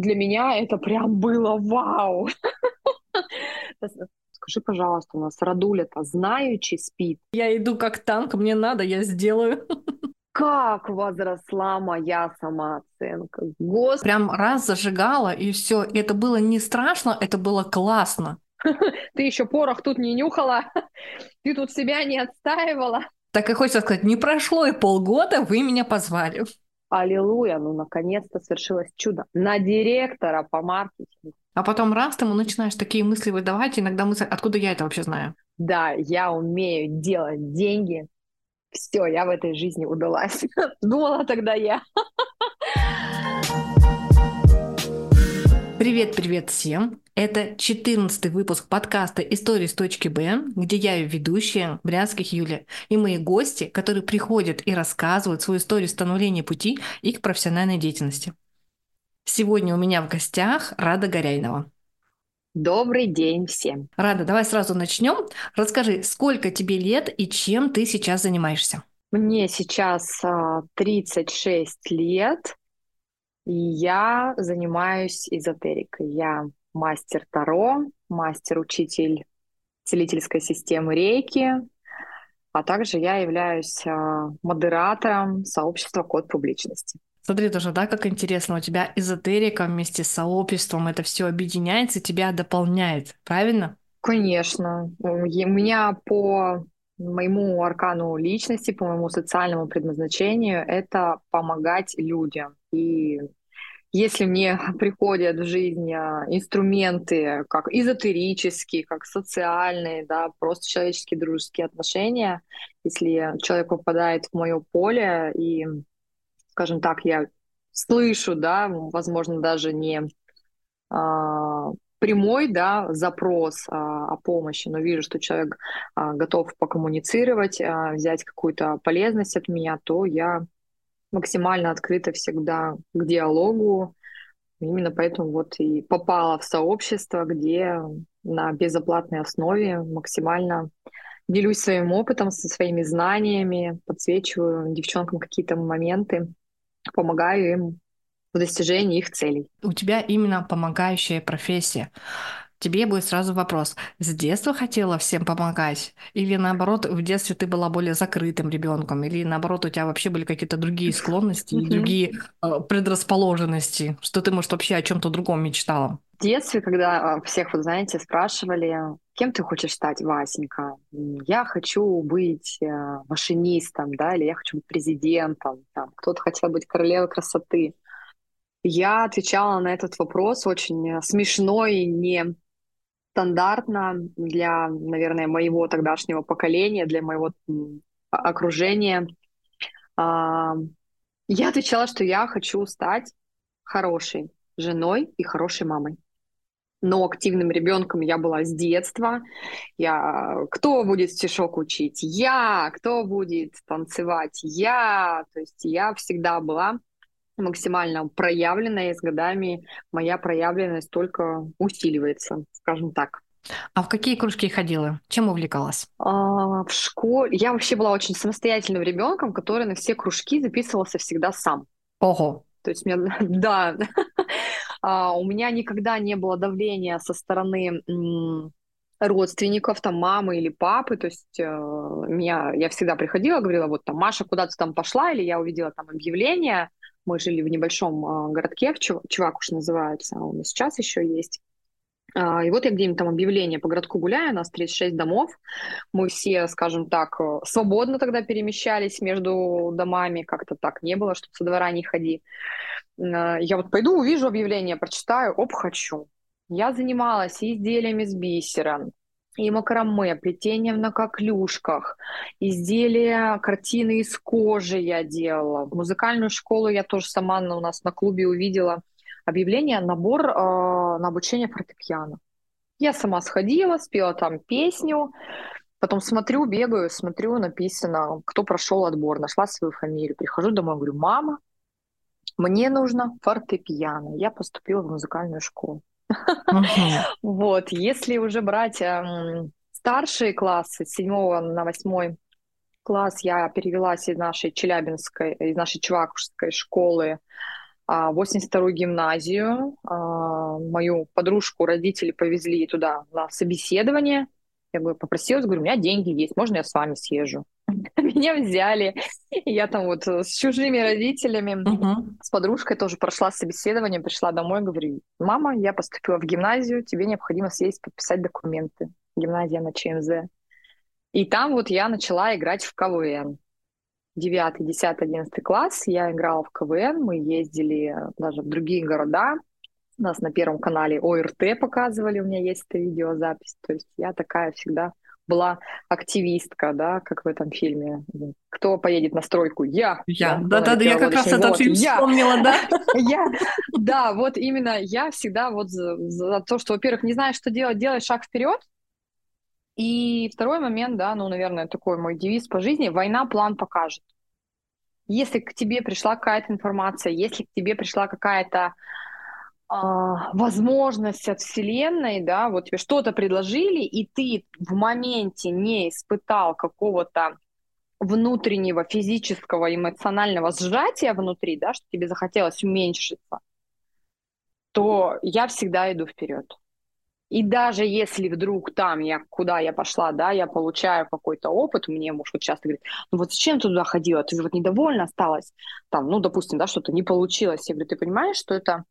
для меня это прям было вау. Скажи, пожалуйста, у нас Радуля-то знаючи спит. Я иду как танк, мне надо, я сделаю. Как возросла моя самооценка. Господи. Прям раз зажигала, и все. Это было не страшно, это было классно. Ты еще порох тут не нюхала, ты тут себя не отстаивала. Так и хочется сказать, не прошло и полгода, вы меня позвали. Аллилуйя, ну наконец-то свершилось чудо. На директора по маркетингу. А потом раз ты ему начинаешь такие мысли выдавать, иногда мысли, откуда я это вообще знаю? Да, я умею делать деньги. Все, я в этой жизни удалась. Думала тогда я. Привет-привет всем! Это 14 выпуск подкаста «Истории с точки Б», где я и ведущая Брянских Юлия, и мои гости, которые приходят и рассказывают свою историю становления пути и к профессиональной деятельности. Сегодня у меня в гостях Рада Горяйнова. Добрый день всем. Рада, давай сразу начнем. Расскажи, сколько тебе лет и чем ты сейчас занимаешься? Мне сейчас 36 а, лет, и я занимаюсь эзотерикой. Я мастер Таро, мастер-учитель целительской системы Рейки, а также я являюсь а, модератором сообщества Код публичности. Смотри тоже, да, как интересно, у тебя эзотерика вместе с сообществом, это все объединяется, тебя дополняет, правильно? Конечно. У меня по моему аркану личности, по моему социальному предназначению, это помогать людям. И если мне приходят в жизнь а, инструменты, как эзотерические, как социальные, да, просто человеческие дружеские отношения, если человек попадает в мое поле и скажем так, я слышу, да, возможно, даже не а, прямой, да, запрос а, о помощи, но вижу, что человек а, готов покоммуницировать, а, взять какую-то полезность от меня, то я максимально открыта всегда к диалогу. Именно поэтому вот и попала в сообщество, где на безоплатной основе максимально делюсь своим опытом, со своими знаниями, подсвечиваю девчонкам какие-то моменты, помогаю им в достижении их целей. У тебя именно помогающая профессия. Тебе будет сразу вопрос, с детства хотела всем помогать? Или наоборот, в детстве ты была более закрытым ребенком? Или наоборот, у тебя вообще были какие-то другие склонности другие э, предрасположенности? Что ты, может, вообще о чем-то другом мечтала? В детстве, когда а, всех, вот знаете, спрашивали, кем ты хочешь стать, Васенька? Я хочу быть э, машинистом, да, или я хочу быть президентом. Там, кто-то хотел быть королевой красоты. Я отвечала на этот вопрос очень смешно и не стандартно для, наверное, моего тогдашнего поколения, для моего окружения. А, я отвечала, что я хочу стать хорошей женой и хорошей мамой но активным ребенком я была с детства. Я, кто будет стишок учить? Я, кто будет танцевать? Я, то есть я всегда была максимально проявленная, с годами моя проявленность только усиливается, скажем так. А в какие кружки ходила? Чем увлекалась? А, в школе я вообще была очень самостоятельным ребенком, который на все кружки записывался всегда сам. Ого. То есть, меня, да, а, у меня никогда не было давления со стороны родственников, там, мамы или папы, то есть э, меня, я всегда приходила, говорила, вот там, Маша куда-то там пошла, или я увидела там объявление, мы жили в небольшом э, городке, в Чувак уж называется, он и сейчас еще есть, а, и вот я где-нибудь там объявление по городку гуляю, у нас 36 домов, мы все, скажем так, э, свободно тогда перемещались между домами, как-то так не было, чтобы со двора не ходи. А, я вот пойду, увижу объявление, прочитаю, оп, хочу. Я занималась изделиями с бисера, и макраме, плетением на коклюшках, изделия, картины из кожи я делала. Музыкальную школу я тоже сама у нас на клубе увидела – объявление, набор э, на обучение фортепиано. Я сама сходила, спела там песню, потом смотрю, бегаю, смотрю, написано, кто прошел отбор, нашла свою фамилию. Прихожу домой, говорю, мама, мне нужно фортепиано. Я поступила в музыкальную школу. Вот, если уже брать эм, старшие классы, с 7 на 8 класс, я перевелась из нашей Челябинской, из нашей Чувакушской школы 82-ю гимназию. А, мою подружку родители повезли туда на собеседование. Я говорю, попросилась, говорю, у меня деньги есть, можно я с вами съезжу? Меня взяли. Я там вот с чужими родителями, uh-huh. с подружкой тоже прошла собеседование, пришла домой, говорю, мама, я поступила в гимназию, тебе необходимо съездить подписать документы. Гимназия на ЧМЗ. И там вот я начала играть в КВН. 9, 10, 11 класс я играла в КВН, мы ездили даже в другие города, нас на Первом канале ОРТ показывали, у меня есть эта видеозапись. То есть я такая всегда была активистка, да, как в этом фильме. Кто поедет на стройку? Я. Я. Да-да-да, я как раз этот фильм я. вспомнила, да? Я. Да, вот именно я всегда вот за, то, что, во-первых, не знаешь, что делать, делай шаг вперед. И второй момент, да, ну, наверное, такой мой девиз по жизни. Война план покажет. Если к тебе пришла какая-то информация, если к тебе пришла какая-то возможность от Вселенной, да, вот тебе что-то предложили, и ты в моменте не испытал какого-то внутреннего физического, эмоционального сжатия внутри, да, что тебе захотелось уменьшиться, то я всегда иду вперед. И даже если вдруг там я, куда я пошла, да, я получаю какой-то опыт, мне муж вот часто говорит, ну вот зачем ты туда ходила, ты же вот недовольна осталась, там, ну, допустим, да, что-то не получилось. Я говорю, ты понимаешь, что это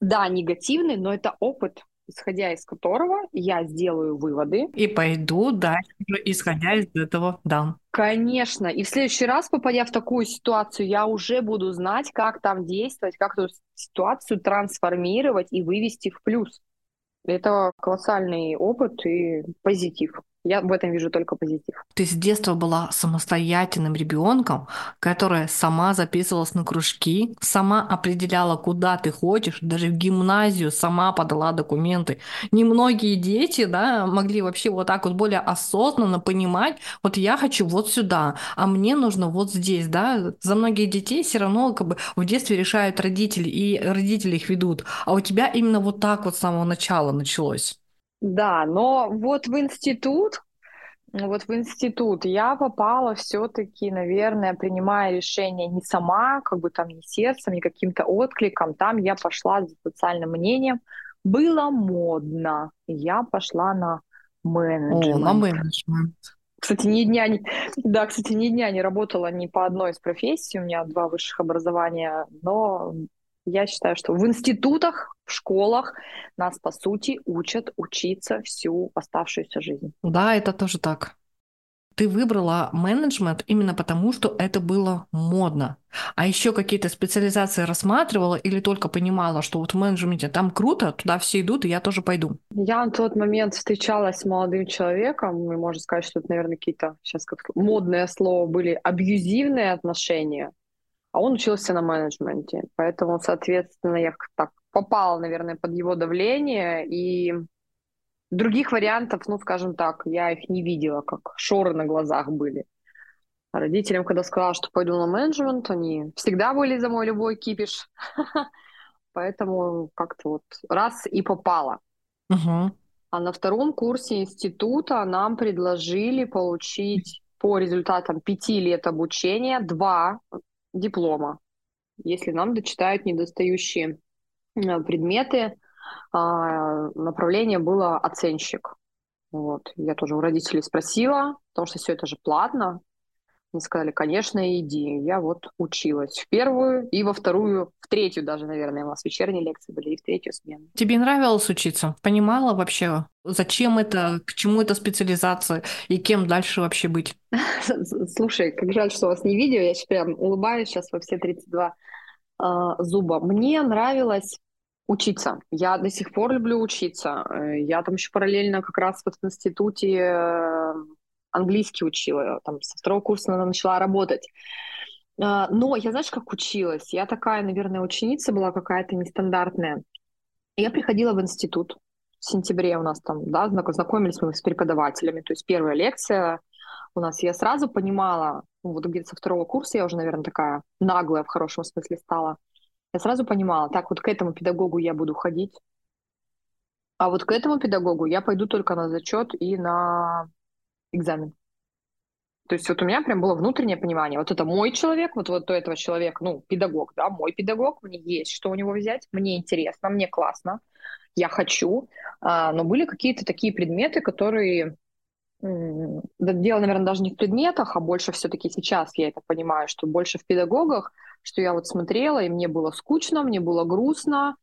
да, негативный, но это опыт, исходя из которого я сделаю выводы. И пойду дальше, исходя из этого, да. Конечно. И в следующий раз, попадя в такую ситуацию, я уже буду знать, как там действовать, как эту ситуацию трансформировать и вывести в плюс. Это колоссальный опыт и позитив. Я в этом вижу только позитив. Ты с детства была самостоятельным ребенком, которая сама записывалась на кружки, сама определяла, куда ты хочешь, даже в гимназию сама подала документы. Немногие дети да, могли вообще вот так вот более осознанно понимать, вот я хочу вот сюда, а мне нужно вот здесь. Да? За многие детей все равно как бы в детстве решают родители, и родители их ведут. А у тебя именно вот так вот с самого начала началось. Да, но вот в институт, вот в институт я попала все-таки, наверное, принимая решение не сама, как бы там не сердцем, не каким-то откликом. Там я пошла за социальным мнением. Было модно. Я пошла на менеджмент. О, на менеджмент. Кстати, ни дня не, да, кстати, ни дня не работала ни по одной из профессий. У меня два высших образования, но я считаю, что в институтах, в школах нас, по сути, учат учиться всю оставшуюся жизнь. Да, это тоже так. Ты выбрала менеджмент именно потому, что это было модно. А еще какие-то специализации рассматривала или только понимала, что вот в менеджменте там круто, туда все идут, и я тоже пойду? Я на тот момент встречалась с молодым человеком, и можно сказать, что это, наверное, какие-то сейчас как модное слово были абьюзивные отношения а он учился на менеджменте. Поэтому, соответственно, я так попала, наверное, под его давление, и других вариантов, ну, скажем так, я их не видела, как шоры на глазах были. А родителям, когда сказала, что пойду на менеджмент, они всегда были за мой любой кипиш. Поэтому как-то вот раз и попала. А на втором курсе института нам предложили получить по результатам пяти лет обучения два диплома. Если нам дочитают недостающие э, предметы, а, направление было оценщик. Вот. Я тоже у родителей спросила, потому что все это же платно. Они сказали, конечно, иди. Я вот училась в первую и во вторую, в третью даже, наверное, у нас вечерние лекции были, и в третью смену. Тебе нравилось учиться? Понимала вообще, зачем это, к чему эта специализация и кем дальше вообще быть? Слушай, как жаль, что вас не видео, я сейчас прям улыбаюсь сейчас во все 32 э, а, зуба. Мне нравилось учиться. Я до сих пор люблю учиться. Э, я там еще параллельно как раз вот в институте э, английский учила, там со второго курса она начала работать. А, но я, знаешь, как училась? Я такая, наверное, ученица была какая-то нестандартная. Я приходила в институт в сентябре у нас там, да, знакомились мы с преподавателями, то есть первая лекция у нас, я сразу понимала, ну, вот где-то со второго курса я уже, наверное, такая наглая в хорошем смысле стала, я сразу понимала, так, вот к этому педагогу я буду ходить, а вот к этому педагогу я пойду только на зачет и на экзамен. То есть вот у меня прям было внутреннее понимание, вот это мой человек, вот, вот у этого человека, ну, педагог, да, мой педагог, мне есть что у него взять, мне интересно, мне классно, я хочу, а, но были какие-то такие предметы, которые Дело, наверное, даже не в предметах, а больше все-таки сейчас я это понимаю, что больше в педагогах, что я вот смотрела, и мне было скучно, мне было грустно.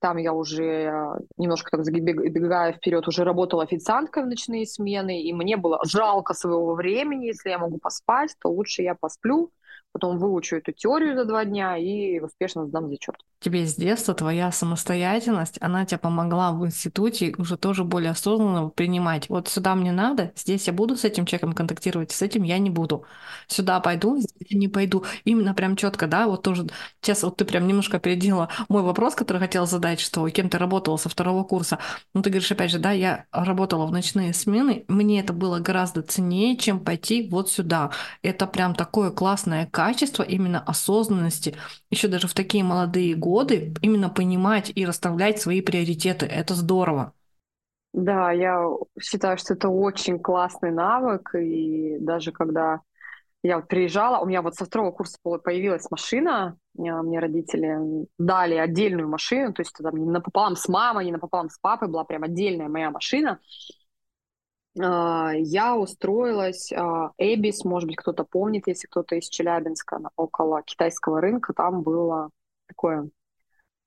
Там я уже э, немножко так забегая вперед, уже работала официанткой в ночные смены, и мне было жалко своего времени, если я могу поспать, то лучше я посплю, потом выучу эту теорию за два дня и успешно сдам зачет тебе с детства твоя самостоятельность, она тебе помогла в институте уже тоже более осознанно принимать. Вот сюда мне надо, здесь я буду с этим человеком контактировать, с этим я не буду. Сюда пойду, здесь не пойду. Именно прям четко, да, вот тоже сейчас вот ты прям немножко опередила мой вопрос, который хотела задать, что кем ты работала со второго курса. Ну, ты говоришь, опять же, да, я работала в ночные смены, мне это было гораздо ценнее, чем пойти вот сюда. Это прям такое классное качество именно осознанности, еще даже в такие молодые годы, именно понимать и расставлять свои приоритеты. Это здорово. Да, я считаю, что это очень классный навык, и даже когда я вот приезжала, у меня вот со второго курса появилась машина, мне родители дали отдельную машину, то есть там не напополам с мамой, не напополам с папой, была прям отдельная моя машина. А, я устроилась, а, Эбис, может быть, кто-то помнит, если кто-то из Челябинска, около китайского рынка, там было такое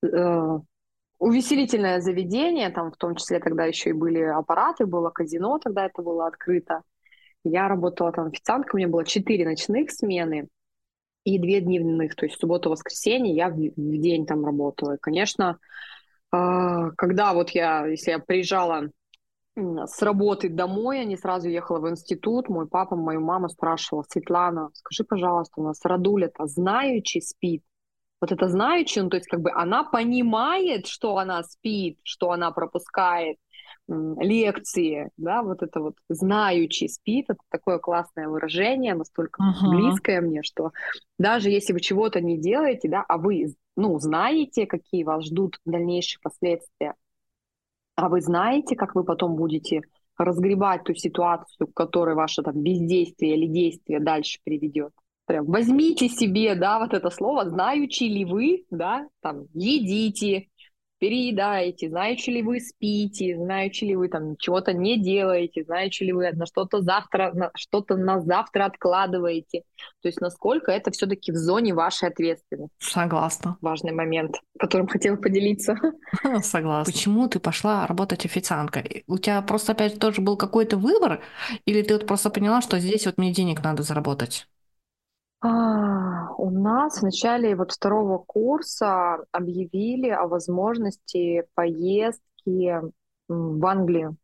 э, увеселительное заведение, там в том числе тогда еще и были аппараты, было казино, тогда это было открыто. Я работала там официанткой, у меня было четыре ночных смены и две дневных, то есть субботу-воскресенье я в, день там работала. И, конечно, э, когда вот я, если я приезжала с работы домой, я не сразу ехала в институт, мой папа, мою маму спрашивал, Светлана, скажи, пожалуйста, у нас Радуля-то знаючи спит? вот это знаючи, ну, то есть как бы она понимает, что она спит, что она пропускает лекции, да, вот это вот знаючи спит, это такое классное выражение, настолько uh-huh. близкое мне, что даже если вы чего-то не делаете, да, а вы, ну, знаете, какие вас ждут дальнейшие последствия, а вы знаете, как вы потом будете разгребать ту ситуацию, к которой ваше там бездействие или действие дальше приведет, прям возьмите себе, да, вот это слово, знаючи ли вы, да, там, едите, переедаете, знаете ли вы спите, знаете ли вы там чего-то не делаете, знаете ли вы на что-то завтра, на что-то на завтра откладываете. То есть насколько это все-таки в зоне вашей ответственности. Согласна. Важный момент, которым хотела поделиться. Согласна. Почему ты пошла работать официанткой? У тебя просто опять тоже был какой-то выбор? Или ты вот просто поняла, что здесь вот мне денег надо заработать? А, у нас в начале вот второго курса объявили о возможности поездки в Англию.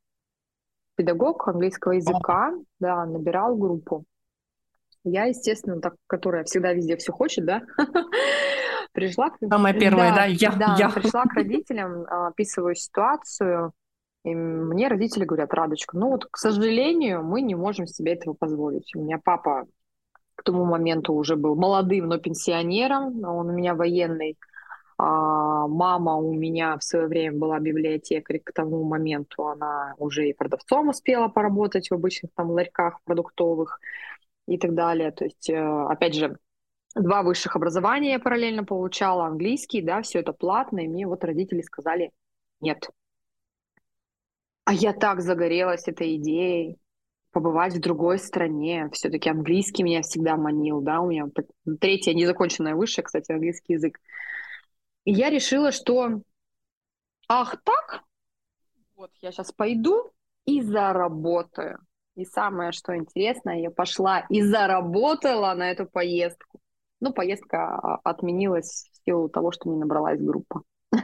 Педагог английского языка, да, набирал группу. Я, естественно, так, которая всегда везде все хочет, да, пришла к... Самая первая, да, да я, да, я. пришла к родителям, а, описываю ситуацию, и мне родители говорят, Радочка, ну вот, к сожалению, мы не можем себе этого позволить. У меня папа к тому моменту уже был молодым, но пенсионером. Он у меня военный. А мама у меня в свое время была библиотекарь. К тому моменту она уже и продавцом успела поработать в обычных там ларьках продуктовых и так далее. То есть, э, опять же, два высших образования я параллельно получала, английский, да, все это платно, и мне вот родители сказали нет. А я так загорелась этой идеей, побывать в другой стране. Все-таки английский меня всегда манил, да, у меня третья незаконченная высшая, кстати, английский язык. И я решила, что ах так, вот я сейчас пойду и заработаю. И самое, что интересно, я пошла и заработала на эту поездку. Ну, поездка а, отменилась в силу того, что не набралась группа.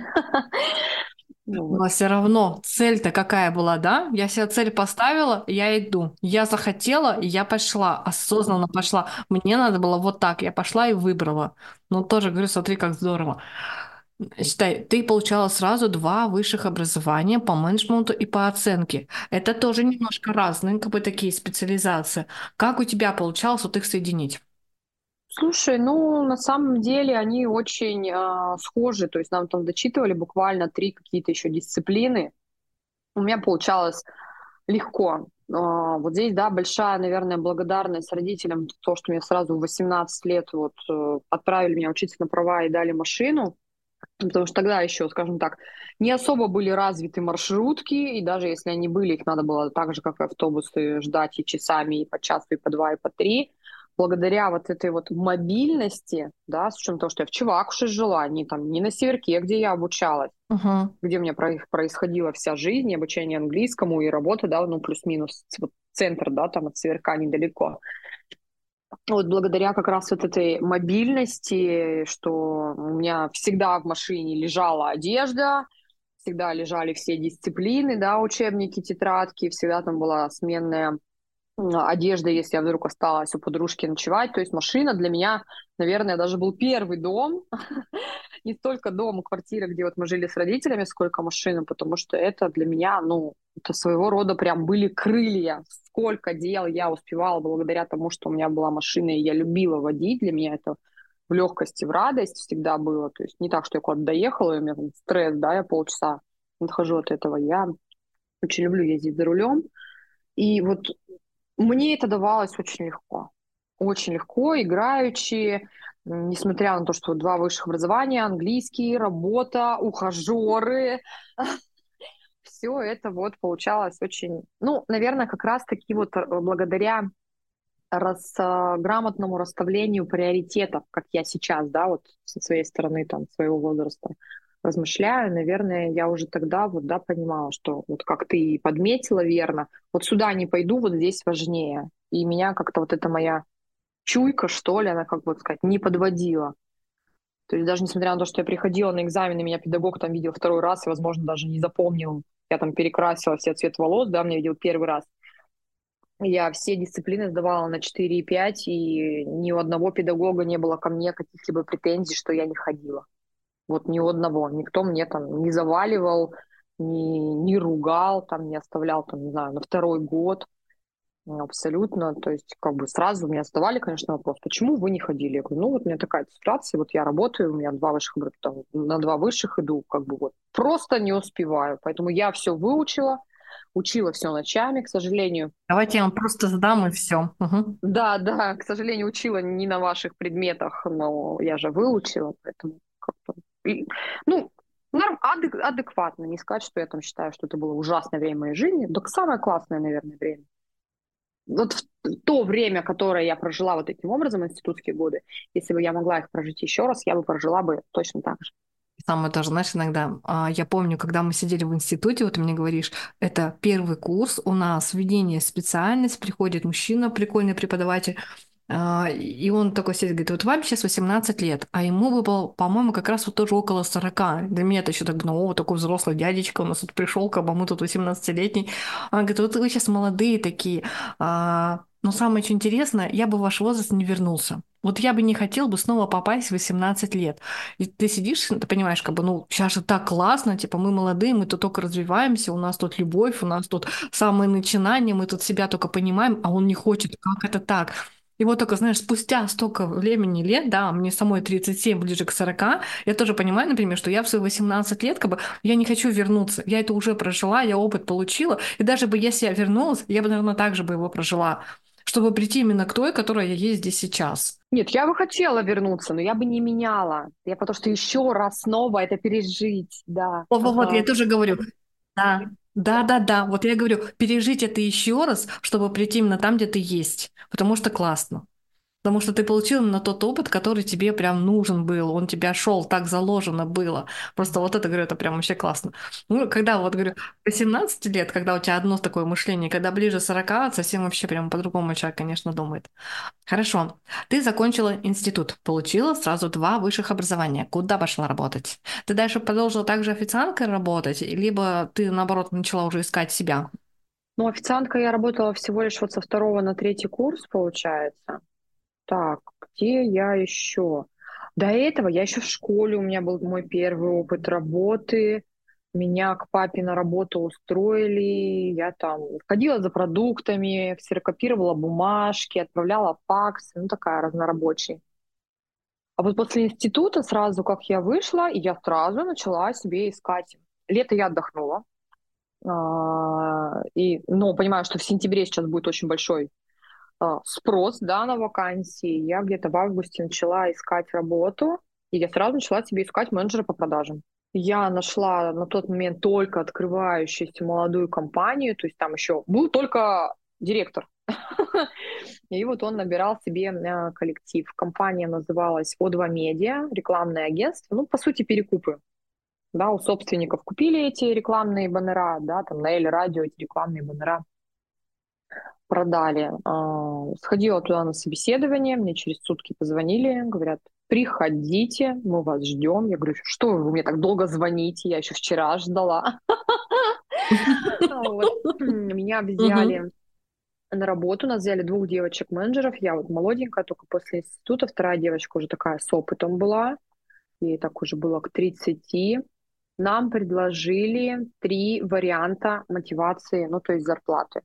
Ну, Но все равно цель-то какая была, да? Я себе цель поставила, я иду. Я захотела, я пошла, осознанно пошла. Мне надо было вот так, я пошла и выбрала. Ну, тоже говорю, смотри, как здорово. Считай, ты получала сразу два высших образования по менеджменту и по оценке. Это тоже немножко разные, как бы такие специализации. Как у тебя получалось вот их соединить? Слушай, ну, на самом деле они очень э, схожи, то есть нам там дочитывали буквально три какие-то еще дисциплины. У меня получалось легко. А, вот здесь, да, большая, наверное, благодарность родителям, то, что мне сразу в 18 лет вот э, отправили меня учиться на права и дали машину, потому что тогда еще, скажем так, не особо были развиты маршрутки, и даже если они были, их надо было так же, как и автобусы, ждать и часами, и по часу, и по два, и по три. Благодаря вот этой вот мобильности, да, с учетом того, что я в Чевакуше жила, не там, не на Северке, где я обучалась, uh-huh. где у меня происходила вся жизнь, и обучение английскому, и работа, да, ну, плюс-минус, вот центр, да, там от Северка недалеко. Вот благодаря как раз вот этой мобильности, что у меня всегда в машине лежала одежда, всегда лежали все дисциплины, да, учебники, тетрадки, всегда там была сменная одежда, если я вдруг осталась у подружки ночевать. То есть машина для меня, наверное, даже был первый дом. Не столько дом, квартира, где вот мы жили с родителями, сколько машина, потому что это для меня, ну, это своего рода прям были крылья. Сколько дел я успевала благодаря тому, что у меня была машина, и я любила водить. Для меня это в легкости, в радость всегда было. То есть не так, что я куда-то доехала, и у меня там стресс, да, я полчаса отхожу от этого. Я очень люблю ездить за рулем. И вот мне это давалось очень легко. Очень легко, играючи, несмотря на то, что два высших образования, английский, работа, ухажеры, все это вот получалось очень, ну, наверное, как раз-таки вот э, благодаря раз, э, грамотному расставлению приоритетов, как я сейчас, да, вот со своей стороны, там, своего возраста, размышляю, наверное, я уже тогда вот, да, понимала, что вот как ты подметила верно, вот сюда не пойду, вот здесь важнее. И меня как-то вот эта моя чуйка, что ли, она, как бы сказать, не подводила. То есть даже несмотря на то, что я приходила на экзамены, меня педагог там видел второй раз и, возможно, даже не запомнил. Я там перекрасила все цвет волос, да, меня видел первый раз. Я все дисциплины сдавала на 4 и 5, и ни у одного педагога не было ко мне каких-либо претензий, что я не ходила. Вот ни одного. Никто мне там не заваливал, не, не ругал, там, не оставлял, там, не знаю, на второй год. Абсолютно. То есть, как бы сразу меня задавали, конечно, вопрос, почему вы не ходили? Я говорю, ну, вот у меня такая ситуация, вот я работаю, у меня два высших, там, на два высших иду, как бы вот просто не успеваю. Поэтому я все выучила, учила все ночами, к сожалению. Давайте я вам просто задам и все. Угу. Да, да, к сожалению, учила не на ваших предметах, но я же выучила, поэтому как-то ну, норм, адек, адекватно. Не сказать, что я там считаю, что это было ужасное время моей жизни. Так самое классное, наверное, время. Вот в то время, которое я прожила вот таким образом, институтские годы, если бы я могла их прожить еще раз, я бы прожила бы точно так же. Самое тоже, знаешь, иногда, а, я помню, когда мы сидели в институте, вот ты мне говоришь, это первый курс, у нас введение специальность, приходит мужчина, прикольный преподаватель, и он такой сидит, говорит, вот вам сейчас 18 лет, а ему бы было, по-моему, как раз вот тоже около 40. Для меня это еще так, ну, такой взрослый дядечка у нас тут пришел, как бы мы тут 18-летний. Он говорит, вот вы сейчас молодые такие. А, но самое очень интересное, я бы в ваш возраст не вернулся. Вот я бы не хотел бы снова попасть в 18 лет. И ты сидишь, ты понимаешь, как бы, ну, сейчас же так классно, типа, мы молодые, мы тут только развиваемся, у нас тут любовь, у нас тут самое начинание, мы тут себя только понимаем, а он не хочет. Как это так? И вот только, знаешь, спустя столько времени лет, да, мне самой 37, ближе к 40, я тоже понимаю, например, что я в свои 18 лет, как бы, я не хочу вернуться. Я это уже прожила, я опыт получила. И даже бы если я вернулась, я бы, наверное, так же бы его прожила чтобы прийти именно к той, которая я есть здесь сейчас. Нет, я бы хотела вернуться, но я бы не меняла. Я потому что еще раз снова это пережить, да. Вот, вот, вот, я тоже говорю, да, да, да, да. Вот я говорю, пережить это еще раз, чтобы прийти именно там, где ты есть. Потому что классно. Потому что ты получил именно тот опыт, который тебе прям нужен был, он тебя шел, так заложено было. Просто вот это, говорю, это прям вообще классно. Ну, когда вот, говорю, 18 лет, когда у тебя одно такое мышление, когда ближе 40, совсем вообще прям по-другому человек, конечно, думает. Хорошо. Ты закончила институт, получила сразу два высших образования. Куда пошла работать? Ты дальше продолжила также официанткой работать, либо ты, наоборот, начала уже искать себя? Ну, официанткой я работала всего лишь вот со второго на третий курс, получается. Так, где я еще? До этого я еще в школе, у меня был мой первый опыт работы. Меня к папе на работу устроили. Я там ходила за продуктами, ксерокопировала бумажки, отправляла факсы, ну такая разнорабочая. А вот после института сразу, как я вышла, я сразу начала себе искать. Лето я отдохнула. А, и, но понимаю, что в сентябре сейчас будет очень большой спрос да, на вакансии. Я где-то в августе начала искать работу, и я сразу начала себе искать менеджера по продажам. Я нашла на тот момент только открывающуюся молодую компанию, то есть там еще был только директор. И вот он набирал себе а, коллектив. Компания называлась O2 Media, рекламное агентство. Ну, по сути, перекупы да, у собственников купили эти рекламные баннера, да, там на Эль Радио эти рекламные баннера продали. А, сходила туда на собеседование, мне через сутки позвонили, говорят, приходите, мы вас ждем. Я говорю, что вы мне так долго звоните, я еще вчера ждала. Меня взяли на работу, нас взяли двух девочек-менеджеров, я вот молоденькая, только после института, вторая девочка уже такая с опытом была, ей так уже было к 30, нам предложили три варианта мотивации, ну, то есть зарплаты.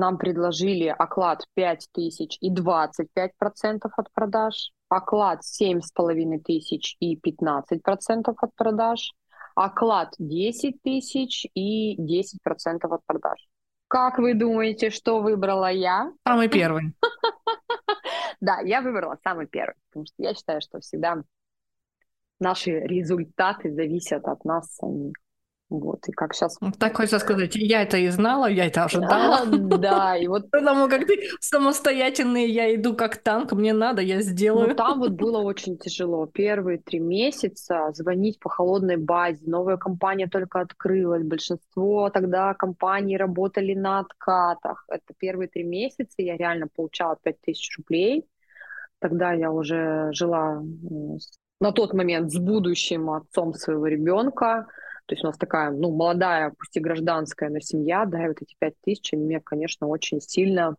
Нам предложили оклад 5 тысяч и 25% от продаж, оклад 7,5 тысяч и 15% от продаж, оклад 10 тысяч и 10% от продаж. Как вы думаете, что выбрала я? Самый первый. Да, я выбрала самый первый, потому что я считаю, что всегда наши результаты зависят от нас самих. Вот, и как сейчас... Так хочется сказать, я это и знала, я это ожидала. Да, и вот... Потому как ты самостоятельный, я иду как танк, мне надо, я сделаю. Ну, там вот было очень тяжело. Первые три месяца звонить по холодной базе, новая компания только открылась, большинство тогда компаний работали на откатах. Это первые три месяца я реально получала 5000 рублей. Тогда я уже жила с на тот момент с будущим отцом своего ребенка. То есть у нас такая, ну, молодая, пусть и гражданская, но семья, да, и вот эти пять тысяч, они меня, конечно, очень сильно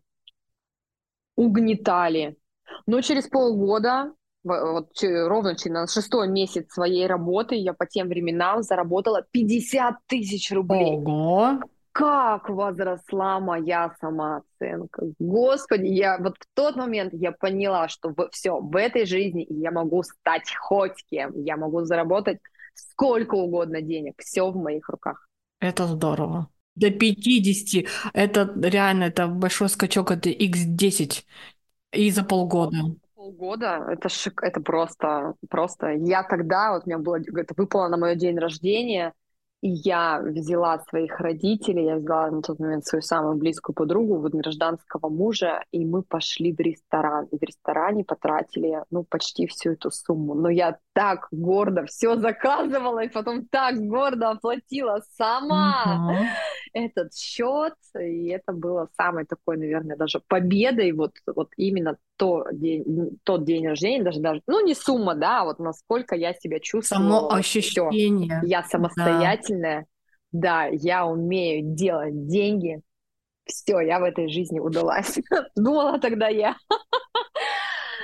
угнетали. Но через полгода, вот ровно на шестой месяц своей работы, я по тем временам заработала 50 тысяч рублей. Ого! как возросла моя самооценка. Господи, я вот в тот момент я поняла, что все, в этой жизни я могу стать хоть кем, я могу заработать сколько угодно денег, все в моих руках. Это здорово. До 50, это реально, это большой скачок, это x10 и за полгода полгода, это шик, это просто, просто. Я тогда, вот у меня было, это выпало на мой день рождения, и я взяла своих родителей, я взяла на тот момент свою самую близкую подругу, вот гражданского мужа, и мы пошли в ресторан. И в ресторане потратили, ну, почти всю эту сумму. Но я так гордо все заказывала, и потом так гордо оплатила сама uh-huh. этот счет. И это было самой такой, наверное, даже победой вот, вот именно то день, тот день рождения, даже, даже, ну, не сумма, да, а вот насколько я себя чувствую. Само ощущение. Всё, я самостоятельная, да. Да, я умею делать деньги, все, я в этой жизни удалась. Думала тогда я.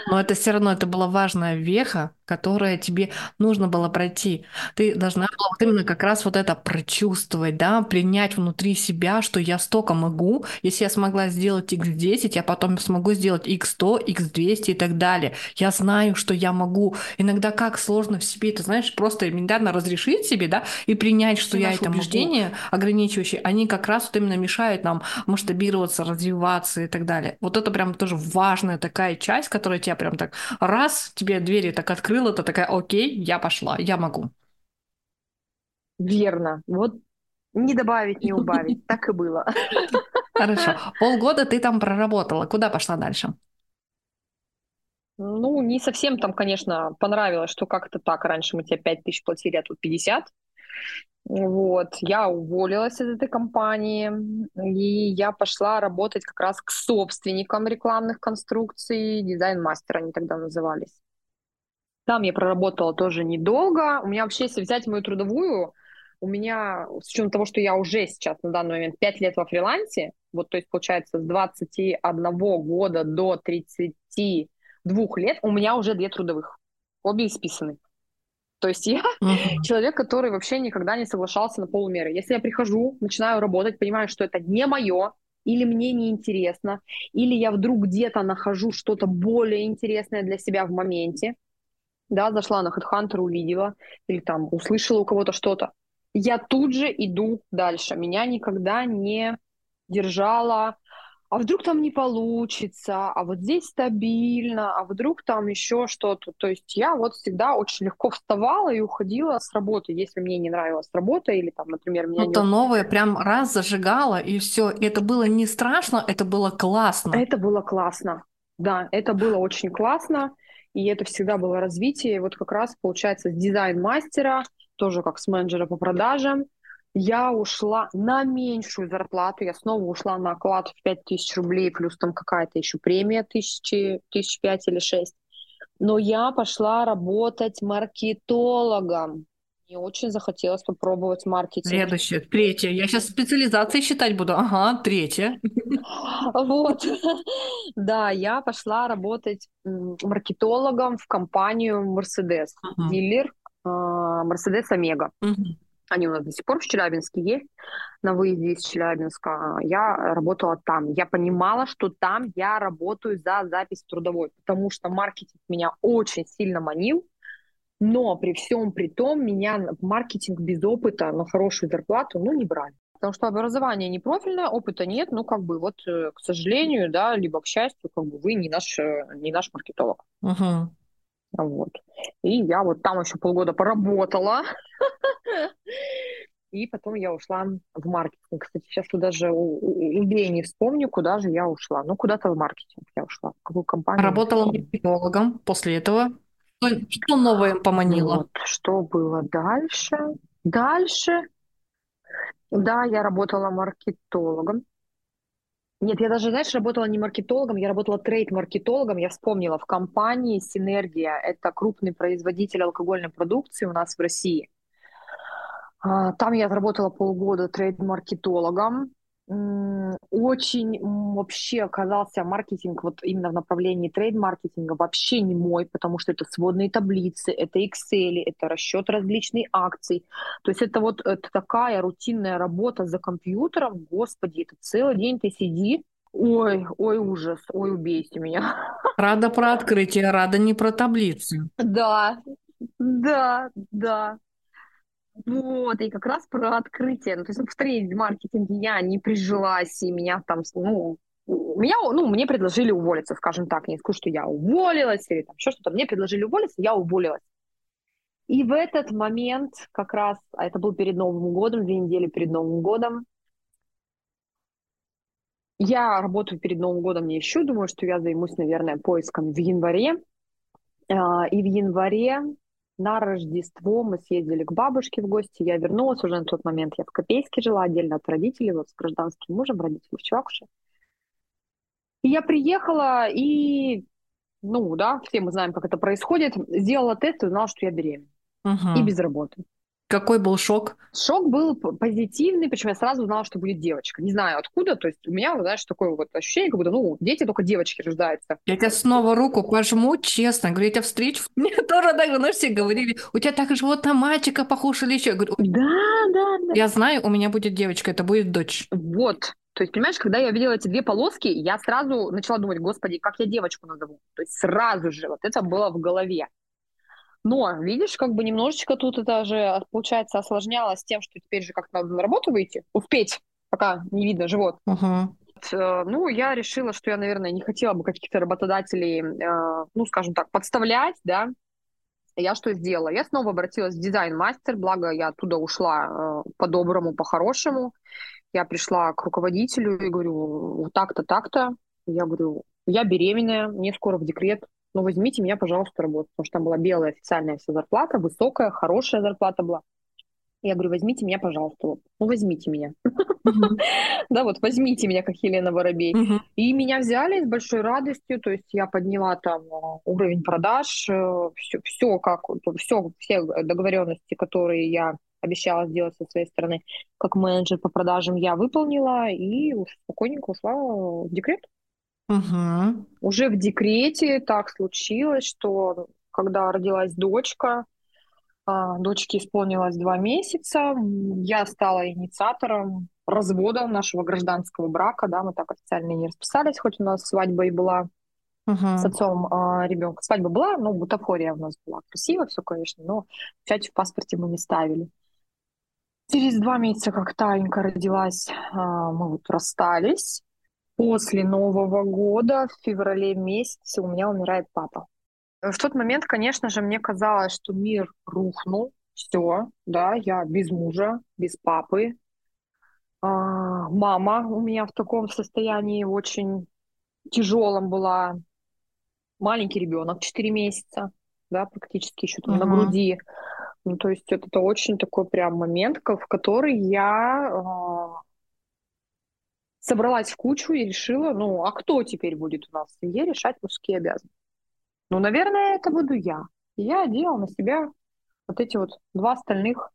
Но это все равно, это была важная веха, которое тебе нужно было пройти. Ты должна была вот именно как раз вот это прочувствовать, да, принять внутри себя, что я столько могу. Если я смогла сделать x10, я потом смогу сделать x100, x200 и так далее. Я знаю, что я могу. Иногда как сложно в себе, ты знаешь, просто элементарно разрешить себе, да, и принять, что Все я это убеждения могу. ограничивающие, они как раз вот именно мешают нам масштабироваться, развиваться и так далее. Вот это прям тоже важная такая часть, которая тебя прям так раз, тебе двери так открыли, открыла, то такая, окей, я пошла, я могу. Верно. Вот не добавить, не убавить. Так и было. Хорошо. Полгода ты там проработала. Куда пошла дальше? Ну, не совсем там, конечно, понравилось, что как-то так. Раньше мы тебе 5 тысяч платили, а тут 50. Вот, я уволилась из этой компании, и я пошла работать как раз к собственникам рекламных конструкций, дизайн-мастер они тогда назывались. Там я проработала тоже недолго. У меня вообще, если взять мою трудовую, у меня, с учетом того, что я уже сейчас на данный момент 5 лет во фрилансе, вот то есть получается с 21 года до 32 лет, у меня уже две трудовых, обе исписаны. То есть я uh-huh. человек, который вообще никогда не соглашался на полумеры. Если я прихожу, начинаю работать, понимаю, что это не мое, или мне не интересно, или я вдруг где-то нахожу что-то более интересное для себя в моменте, да, зашла на HeadHunter, увидела, или там услышала у кого-то что-то. я тут же иду дальше. Меня никогда не держала а вдруг там не получится, а вот здесь стабильно, а вдруг там еще что-то. То есть я вот всегда очень легко вставала и уходила с работы, если мне не нравилась работа или там, например, меня Что-то не... новое прям раз зажигала и все. Это было не страшно, это было классно. Это было классно. Да, это было очень классно, и это всегда было развитие. Вот как раз получается с дизайн-мастера, тоже как с менеджера по продажам, я ушла на меньшую зарплату, я снова ушла на оклад в 5000 рублей, плюс там какая-то еще премия тысячи, тысяч пять или шесть. Но я пошла работать маркетологом. Мне очень захотелось попробовать маркетинг. Следующее, третье. Я сейчас специализации считать буду. Ага, третье. Вот. Да, я пошла работать маркетологом в компанию Mercedes, дилер а, Mercedes Омега. Они у нас до сих пор в Челябинске есть, на выезде из Челябинска. Я работала там. Я понимала, что там я работаю за запись трудовой, потому что маркетинг меня очень сильно манил. Но при всем при том меня в маркетинг без опыта на хорошую зарплату ну, не брали. Потому что образование не профильное, опыта нет, ну как бы вот, э, к сожалению, да, либо к счастью, как бы вы не наш, э, не наш маркетолог. Uh-huh. Вот. И я вот там еще полгода поработала. И потом я ушла в маркетинг. Кстати, сейчас даже идеи не вспомню, куда же я ушла. Ну, куда-то в маркетинг я ушла. В какую компанию? Работала маркетологом после этого. Что новое поманило? Вот, что было дальше? Дальше, да, я работала маркетологом. Нет, я даже, знаешь, работала не маркетологом, я работала трейд-маркетологом. Я вспомнила, в компании «Синергия» — это крупный производитель алкогольной продукции у нас в России. А, там я работала полгода трейд-маркетологом. Очень вообще оказался маркетинг вот именно в направлении трейд-маркетинга вообще не мой, потому что это сводные таблицы, это Excel, это расчет различных акций. То есть это вот это такая рутинная работа за компьютером, господи, это целый день ты сиди, Ой, ой, ужас, ой, убейте меня. Рада про открытие, рада не про таблицы. Да, да, да. Вот, и как раз про открытие. Ну, то есть в трейд-маркетинге я не прижилась, и меня там, ну, меня, ну, мне предложили уволиться, скажем так. Не скажу, что я уволилась или там еще что-то. Мне предложили уволиться, я уволилась. И в этот момент как раз, а это был перед Новым годом, две недели перед Новым годом, я работаю перед Новым годом не ищу, думаю, что я займусь, наверное, поиском в январе. А, и в январе на Рождество мы съездили к бабушке в гости, я вернулась уже на тот момент, я в Копейске жила отдельно от родителей, вот с гражданским мужем, родители в Чувакуше. И я приехала и, ну да, все мы знаем, как это происходит, сделала тест и узнала, что я беременна. Угу. И без работы. Какой был шок? Шок был позитивный, причем я сразу знала, что будет девочка. Не знаю откуда, то есть у меня, знаешь, такое вот ощущение, как будто, ну, дети только девочки рождаются. Я тебе снова руку пожму, честно, говорю, я тебя встречу, мне тоже так, знаешь, все говорили, у тебя так живот на мальчика похож или еще. Я говорю, да, да, да. Я знаю, у меня будет девочка, это будет дочь. Вот, то есть, понимаешь, когда я видела эти две полоски, я сразу начала думать, господи, как я девочку назову. То есть сразу же вот это было в голове. Но, видишь, как бы немножечко тут это же, получается, осложнялось тем, что теперь же как-то надо на работу выйти, успеть, пока не видно живот. Uh-huh. Ну, я решила, что я, наверное, не хотела бы каких-то работодателей, э, ну, скажем так, подставлять, да. Я что сделала? Я снова обратилась в дизайн-мастер, благо я оттуда ушла э, по-доброму, по-хорошему. Я пришла к руководителю и говорю, вот так-то, так-то. Я говорю, я беременная, мне скоро в декрет, ну, возьмите меня, пожалуйста, работать, потому что там была белая официальная вся зарплата, высокая, хорошая зарплата была. Я говорю, возьмите меня, пожалуйста, вот. ну возьмите меня. Да, вот возьмите меня, как Елена Воробей. И меня взяли с большой радостью, то есть я подняла там э, уровень продаж, все, все как, все, все договоренности, которые я обещала сделать со своей стороны, как менеджер по продажам, я выполнила и спокойненько ушла в декрет. Угу. Уже в декрете так случилось, что когда родилась дочка, а, дочке исполнилось два месяца, я стала инициатором развода нашего гражданского брака, да, мы так официально не расписались, хоть у нас свадьба и была uh-huh. с отцом а, ребенка. Свадьба была, но бутафория у нас была. Красиво все, конечно, но печать в паспорте мы не ставили. Через два месяца, как Танька родилась, а, мы вот расстались. После Нового года, в феврале месяце, у меня умирает папа. В тот момент, конечно же, мне казалось, что мир рухнул, все, да, я без мужа, без папы. А, мама у меня в таком состоянии очень тяжелом была. Маленький ребенок, 4 месяца, да, практически еще там uh-huh. на груди. Ну, то есть это, это очень такой прям момент, в который я э, собралась в кучу и решила, ну, а кто теперь будет у нас в семье решать мужские обязанности? Ну, наверное, это буду я. И я одела на себя вот эти вот два остальных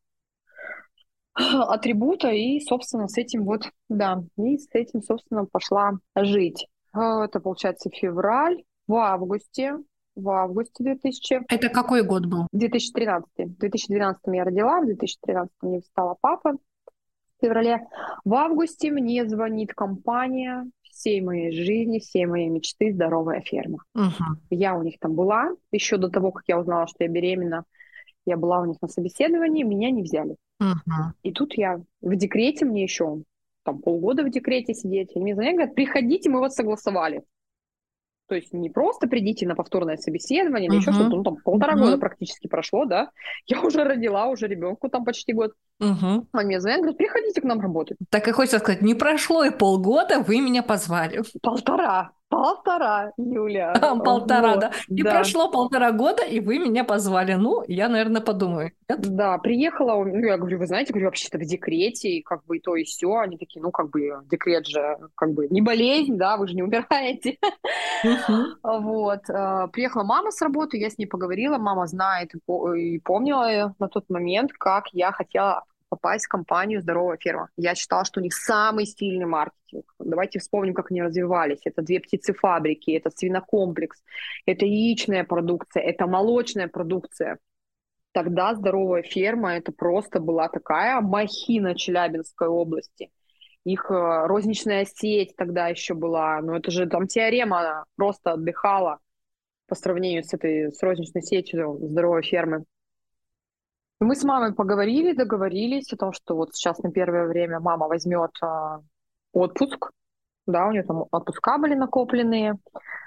атрибута и, собственно, с этим вот, да, и с этим, собственно, пошла жить. А, это, получается, февраль. В августе в августе 2000. Это какой год был? 2013. В 2012 я родила, в 2013 мне стала папа. Феврале. В августе мне звонит компания всей моей жизни, всей моей мечты «Здоровая ферма». Угу. Я у них там была. Еще до того, как я узнала, что я беременна, я была у них на собеседовании, меня не взяли. Угу. И тут я в декрете, мне еще там полгода в декрете сидеть. Они мне звонят, говорят, приходите, мы вас согласовали. То есть не просто придите на повторное собеседование или uh-huh. еще что-то, ну там полтора uh-huh. года практически прошло, да. Я уже родила, уже ребенку там почти год. Uh-huh. Он мне звонит, говорит, приходите к нам работать. Так и хочется сказать, не прошло и полгода, вы меня позвали. Полтора. Полтора, Юля. Полтора, вот, да. И да. прошло полтора года, и вы меня позвали. Ну, я, наверное, подумаю. Нет? Да, приехала, ну, я говорю, вы знаете, говорю, вообще-то в декрете, и как бы и то, и все. Они такие, ну, как бы, декрет же, как бы, не болезнь, да, вы же не умираете. Вот. Э, приехала мама с работы, я с ней поговорила, мама знает и помнила на тот момент, как я хотела попасть в компанию «Здоровая ферма». Я считала, что у них самый стильный маркетинг. Давайте вспомним, как они развивались. Это две птицефабрики, это свинокомплекс, это яичная продукция, это молочная продукция. Тогда «Здоровая ферма» — это просто была такая махина Челябинской области. Их э, розничная сеть тогда еще была. Но это же там теорема просто отдыхала по сравнению с этой с розничной сетью здоровой фермы. Мы с мамой поговорили, договорились о том, что вот сейчас на первое время мама возьмет а, отпуск, да, у нее там отпуска были накопленные.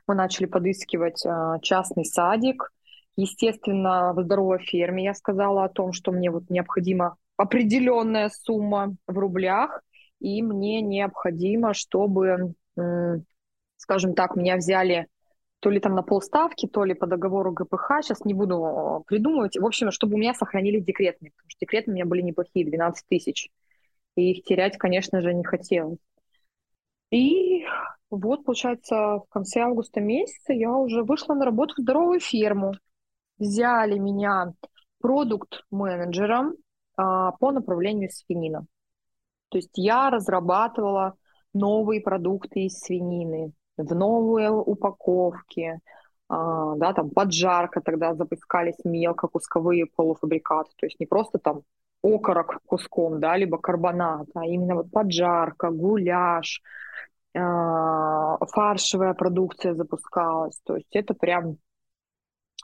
Мы начали подыскивать а, частный садик. Естественно, в здоровой ферме я сказала о том, что мне вот необходима определенная сумма в рублях, и мне необходимо, чтобы, скажем так, меня взяли то ли там на полставки, то ли по договору ГПХ, сейчас не буду э, придумывать. В общем, чтобы у меня сохранились декретные, потому что декреты у меня были неплохие, 12 тысяч. И их терять, конечно же, не хотелось. И вот, получается, в конце августа месяца я уже вышла на работу в здоровую ферму. Взяли меня продукт-менеджером а, по направлению свинина. То есть я разрабатывала новые продукты из свинины, в новые упаковки, а, да, там поджарка тогда запускались мелкокусковые полуфабрикаты, то есть не просто там окорок куском, да, либо карбонат, а именно вот поджарка, гуляш, а, фаршевая продукция запускалась, то есть это прям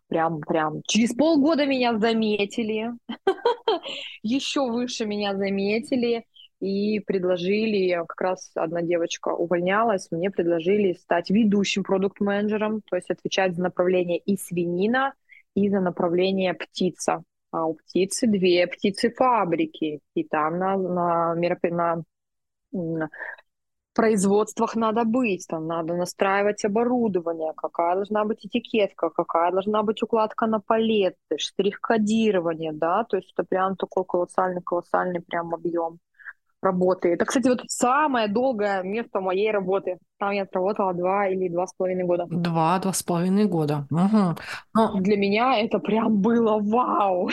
прям, прям. Через полгода меня заметили, еще выше меня заметили, и предложили, как раз одна девочка увольнялась, мне предложили стать ведущим продукт-менеджером, то есть отвечать за направление и свинина, и за направление птица. А у птицы две птицы фабрики, и там на, на, на, на производствах надо быть, там надо настраивать оборудование, какая должна быть этикетка, какая должна быть укладка на палеты, штрих-кодирование, да, то есть это прям такой колоссальный-колоссальный прям объем работы. Это, кстати, вот самое долгое место моей работы. Там я отработала два или два с половиной года. Два, два с половиной года. Угу. Но... Для меня это прям было вау.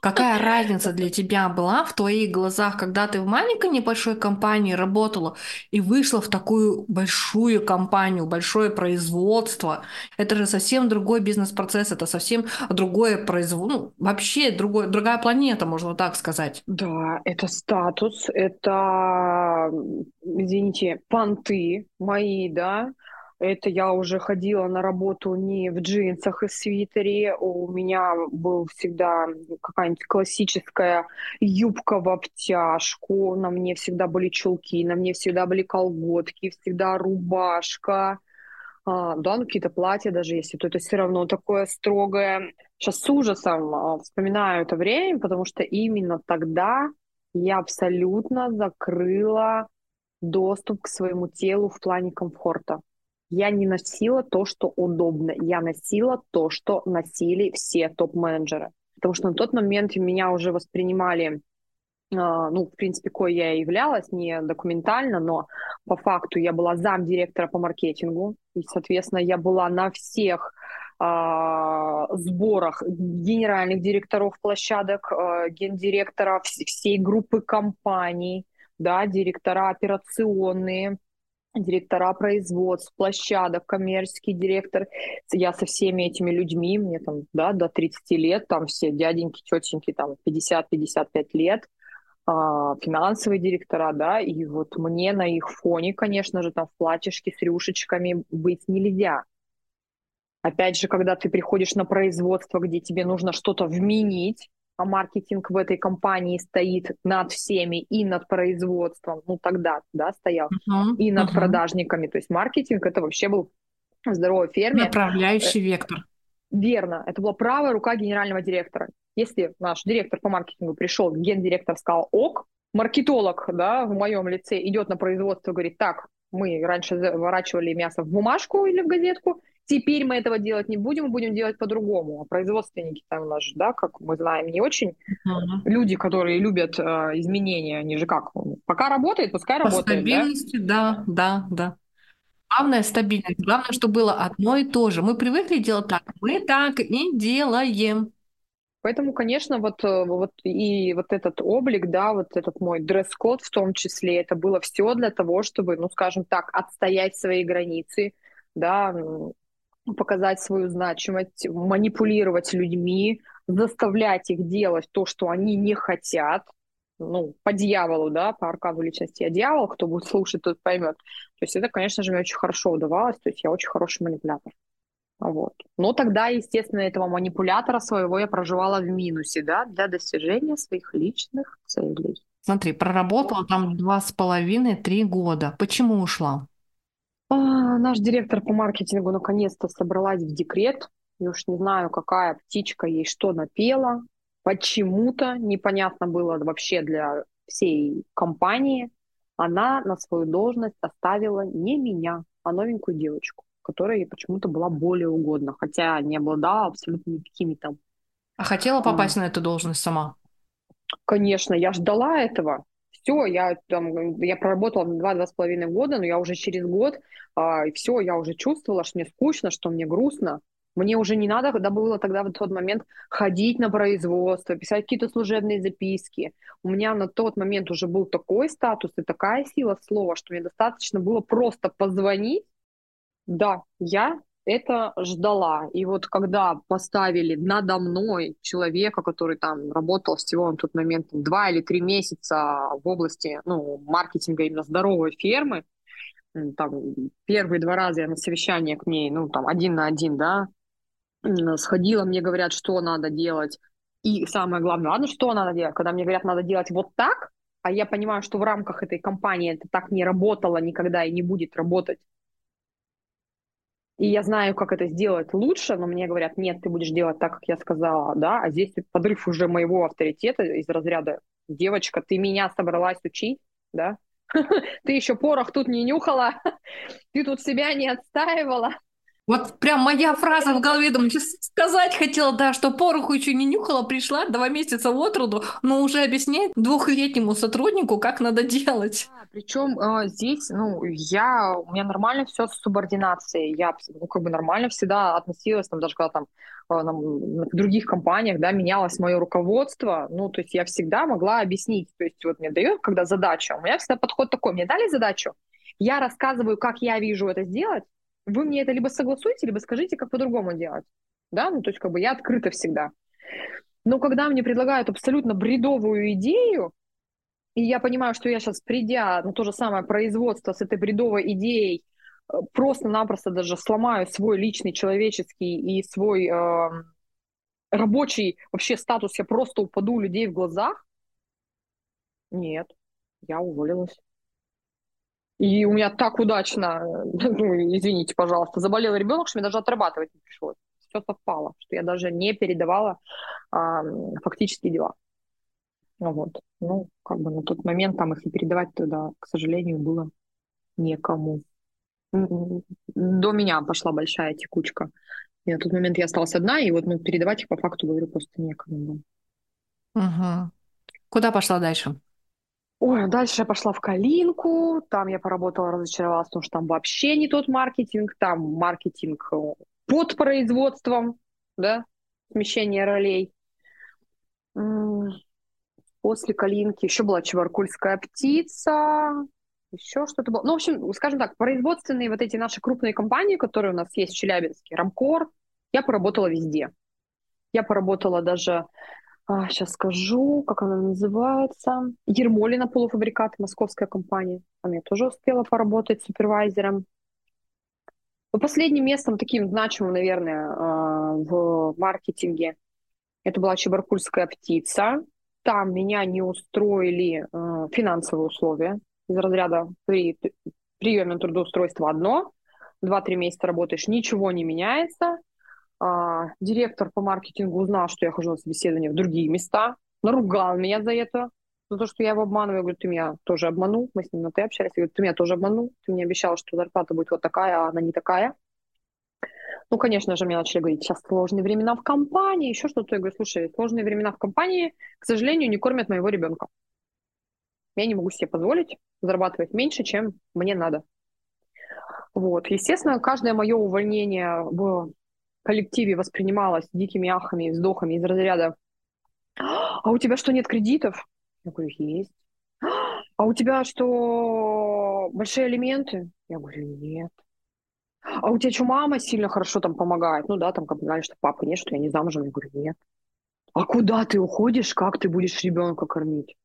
Какая разница для тебя была в твоих глазах, когда ты в маленькой небольшой компании работала и вышла в такую большую компанию, большое производство? Это же совсем другой бизнес-процесс, это совсем другое производство, ну, вообще другой, другая планета, можно так сказать. Да, это статус, это, извините, понты мои, да, это я уже ходила на работу не в джинсах и свитере, у меня был всегда какая-нибудь классическая юбка в обтяжку, на мне всегда были чулки, на мне всегда были колготки, всегда рубашка, а, да, ну какие-то платья даже если, то это все равно такое строгое. Сейчас с ужасом а, вспоминаю это время, потому что именно тогда я абсолютно закрыла доступ к своему телу в плане комфорта я не носила то, что удобно. Я носила то, что носили все топ-менеджеры. Потому что на тот момент меня уже воспринимали а, ну, в принципе, кое я являлась, не документально, но по факту я была зам директора по маркетингу, и, соответственно, я была на всех сборах генеральных директоров площадок, э, гендиректора всей группы компаний, да, директора операционные, директора производств, площадок, коммерческий директор. Я со всеми этими людьми, мне там, да, до 30 лет, там все дяденьки, тетеньки, там 50-55 лет, а, финансовые директора, да, и вот мне на их фоне, конечно же, там в платьишке с рюшечками быть нельзя. Опять же, когда ты приходишь на производство, где тебе нужно что-то вменить, а маркетинг в этой компании стоит над всеми и над производством, ну тогда, да, стоял, uh-huh, и над uh-huh. продажниками. То есть маркетинг это вообще был в здоровой ферме. Направляющий э, вектор. Верно, это была правая рука генерального директора. Если наш директор по маркетингу пришел, гендиректор сказал ок, маркетолог, да, в моем лице идет на производство и говорит, так, мы раньше заворачивали мясо в бумажку или в газетку, Теперь мы этого делать не будем, будем делать по-другому. А производственники там у нас же, да, как мы знаем, не очень uh-huh. люди, которые любят э, изменения, они же как, пока работает, пускай По работает. Стабильности, да, да, да. Главное стабильность. Главное, чтобы было одно и то же. Мы привыкли делать так, мы так не делаем. Поэтому, конечно, вот, э, вот и вот этот облик, да, вот этот мой дресс-код в том числе, это было все для того, чтобы, ну, скажем так, отстоять свои границы, да, показать свою значимость, манипулировать людьми, заставлять их делать то, что они не хотят, ну, по дьяволу, да, по аркаду личности, а дьявол, кто будет слушать, тот поймет. То есть это, конечно же, мне очень хорошо удавалось, то есть я очень хороший манипулятор. Вот. Но тогда, естественно, этого манипулятора своего я проживала в минусе, да, для достижения своих личных целей. Смотри, проработала там два с половиной-три года. Почему ушла? А, наш директор по маркетингу наконец-то собралась в декрет. Я уж не знаю, какая птичка ей что напела. Почему-то, непонятно было вообще для всей компании, она на свою должность оставила не меня, а новенькую девочку, которая ей почему-то была более угодна, хотя не обладала абсолютно никакими там. А хотела попасть а, на эту должность сама? Конечно, я ждала этого все, я там, я проработала два-два с половиной года, но я уже через год, а, и все, я уже чувствовала, что мне скучно, что мне грустно. Мне уже не надо, когда было тогда в тот момент ходить на производство, писать какие-то служебные записки. У меня на тот момент уже был такой статус и такая сила слова, что мне достаточно было просто позвонить. Да, я это ждала. И вот когда поставили надо мной человека, который там работал всего на тот момент два или три месяца в области ну, маркетинга именно здоровой фермы, там первые два раза я на совещание к ней, ну там один на один, да, сходила, мне говорят, что надо делать. И самое главное, ладно, что надо делать, когда мне говорят, надо делать вот так, а я понимаю, что в рамках этой компании это так не работало никогда и не будет работать, и я знаю, как это сделать лучше, но мне говорят, нет, ты будешь делать так, как я сказала, да, а здесь подрыв уже моего авторитета из разряда девочка, ты меня собралась учить, да, ты еще порох тут не нюхала, ты тут себя не отстаивала, вот прям моя фраза в голове, думаю, сказать хотела, да, что пороху еще не нюхала, пришла два месяца от роду, но уже объяснять двухлетнему сотруднику, как надо делать. Да, причем э, здесь, ну, я, у меня нормально все с субординацией, я, ну, как бы нормально всегда относилась, там, даже когда там в других компаниях, да, менялось мое руководство, ну, то есть я всегда могла объяснить, то есть вот мне дают, когда задача, у меня всегда подход такой, мне дали задачу, я рассказываю, как я вижу это сделать, вы мне это либо согласуете, либо скажите, как по-другому делать. Да, ну то есть как бы я открыта всегда. Но когда мне предлагают абсолютно бредовую идею, и я понимаю, что я сейчас, придя на то же самое производство с этой бредовой идеей, просто-напросто даже сломаю свой личный человеческий и свой э, рабочий вообще статус, я просто упаду у людей в глазах? Нет, я уволилась. И у меня так удачно, ну, извините, пожалуйста, заболел ребенок, что мне даже отрабатывать не пришлось. Все совпало, что я даже не передавала а, фактические дела. Вот. Ну, как бы на тот момент там их и передавать туда, к сожалению, было некому. До меня пошла большая текучка. И на тот момент я осталась одна, и вот ну, передавать их по факту, говорю, просто некому было. Угу. Куда пошла дальше? Ой, дальше я пошла в Калинку, там я поработала, разочаровалась, потому что там вообще не тот маркетинг, там маркетинг э, под производством, да, смещение ролей. После Калинки еще была Чебаркульская птица, еще что-то было. Ну, в общем, скажем так, производственные вот эти наши крупные компании, которые у нас есть в Челябинске, Рамкор, я поработала везде. Я поработала даже а, сейчас скажу, как она называется. Ермолина полуфабрикат, московская компания. Там я тоже успела поработать супервайзером. Но последним местом, таким значимым, наверное, а, в маркетинге, это была Чебаркульская птица. Там меня не устроили а, финансовые условия из разряда при приеме трудоустройства одно, два-три месяца работаешь, ничего не меняется – директор по маркетингу узнал, что я хожу на собеседование в другие места, наругал меня за это, за то, что я его обманываю. Я говорю, ты меня тоже обманул. Мы с ним на ты общались. Я говорю, ты меня тоже обманул. Ты мне обещал, что зарплата будет вот такая, а она не такая. Ну, конечно же, мне начали говорить, сейчас сложные времена в компании, еще что-то. Я говорю, слушай, сложные времена в компании, к сожалению, не кормят моего ребенка. Я не могу себе позволить зарабатывать меньше, чем мне надо. Вот. Естественно, каждое мое увольнение в коллективе воспринималось дикими ахами и вздохами из разряда «А у тебя что, нет кредитов?» Я говорю, есть. «А у тебя что, большие элементы?» Я говорю, нет. «А у тебя что, мама сильно хорошо там помогает?» Ну да, там как знали, что папы нет, что я не замужем. Я говорю, нет. «А куда ты уходишь? Как ты будешь ребенка кормить?»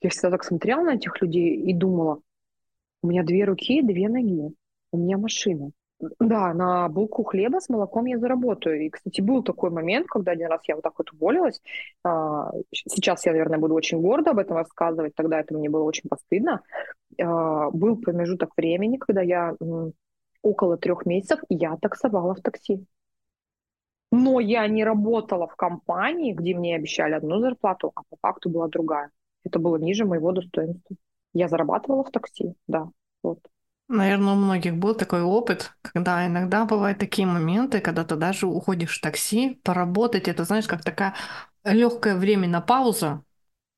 Я всегда так смотрела на этих людей и думала, у меня две руки, две ноги, у меня машина. Да, на булку хлеба с молоком я заработаю. И, кстати, был такой момент, когда один раз я вот так вот уволилась. А, сейчас я, наверное, буду очень гордо об этом рассказывать. Тогда это мне было очень постыдно. А, был промежуток времени, когда я около трех месяцев я таксовала в такси. Но я не работала в компании, где мне обещали одну зарплату, а по факту была другая. Это было ниже моего достоинства. Я зарабатывала в такси, да. Вот. Наверное, у многих был такой опыт, когда иногда бывают такие моменты, когда ты даже уходишь в такси, поработать, это, знаешь, как такая легкое время на пауза,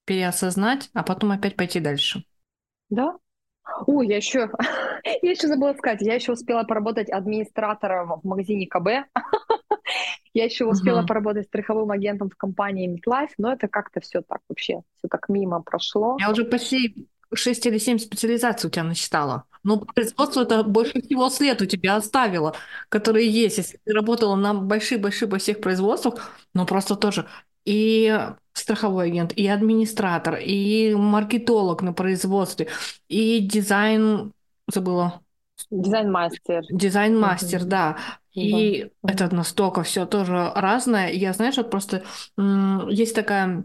переосознать, а потом опять пойти дальше. Да. Ой, я еще, я еще забыла сказать, я еще успела поработать администратором в магазине КБ. Я еще успела поработать страховым агентом в компании MetLife, но это как-то все так вообще, все так мимо прошло. Я уже почти 6 или 7 специализаций у тебя насчитала. Но производство это больше всего след у тебя оставило, которые есть. Если ты работала на больших-больших всех производствах, ну просто тоже и страховой агент, и администратор, и маркетолог на производстве, и дизайн, забыла. Дизайн-мастер. Дизайн-мастер, да. И да. это настолько все тоже разное. Я, знаешь, вот просто есть такая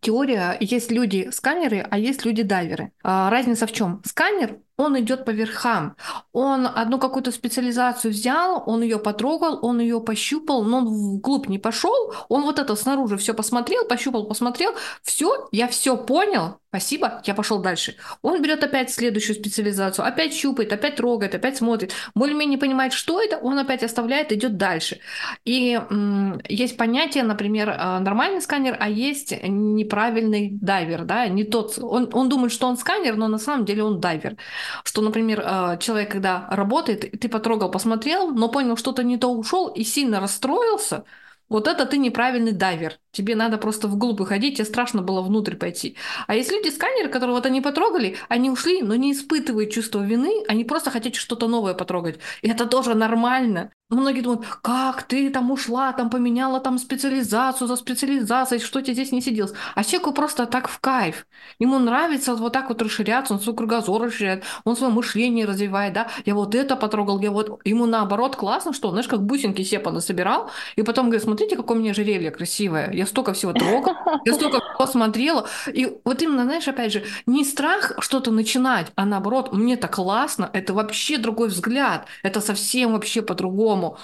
теория, есть люди-сканеры, а есть люди-дайверы. А разница в чем? Сканер он идет по верхам. Он одну какую-то специализацию взял, он ее потрогал, он ее пощупал, но он вглубь не пошел. Он вот это снаружи все посмотрел, пощупал, посмотрел. Все, я все понял. Спасибо, я пошел дальше. Он берет опять следующую специализацию, опять щупает, опять трогает, опять смотрит. Более-менее понимает, что это, он опять оставляет, идет дальше. И м- есть понятие, например, э, нормальный сканер, а есть неправильный дайвер, да, не тот. Он, он думает, что он сканер, но на самом деле он дайвер. Что, например, э, человек, когда работает, ты потрогал, посмотрел, но понял, что-то не то ушел и сильно расстроился, вот это ты неправильный дайвер. Тебе надо просто вглубь уходить, тебе страшно было внутрь пойти. А есть люди-сканеры, которые вот они потрогали, они ушли, но не испытывают чувство вины, они просто хотят что-то новое потрогать. И это тоже нормально. Многие думают, как ты там ушла, там поменяла там специализацию за специализацией, что тебе здесь не сиделось. А человеку просто так в кайф. Ему нравится вот так вот расширяться, он свой кругозор расширяет, он свое мышление развивает, да. Я вот это потрогал, я вот... Ему наоборот классно, что, знаешь, как бусинки себе понасобирал, и потом говорит, смотрите, какое у меня ожерелье красивое. Я столько всего трогал, я столько всего смотрела. И вот именно, знаешь, опять же, не страх что-то начинать, а наоборот, мне это классно, это вообще другой взгляд, это совсем вообще по-другому.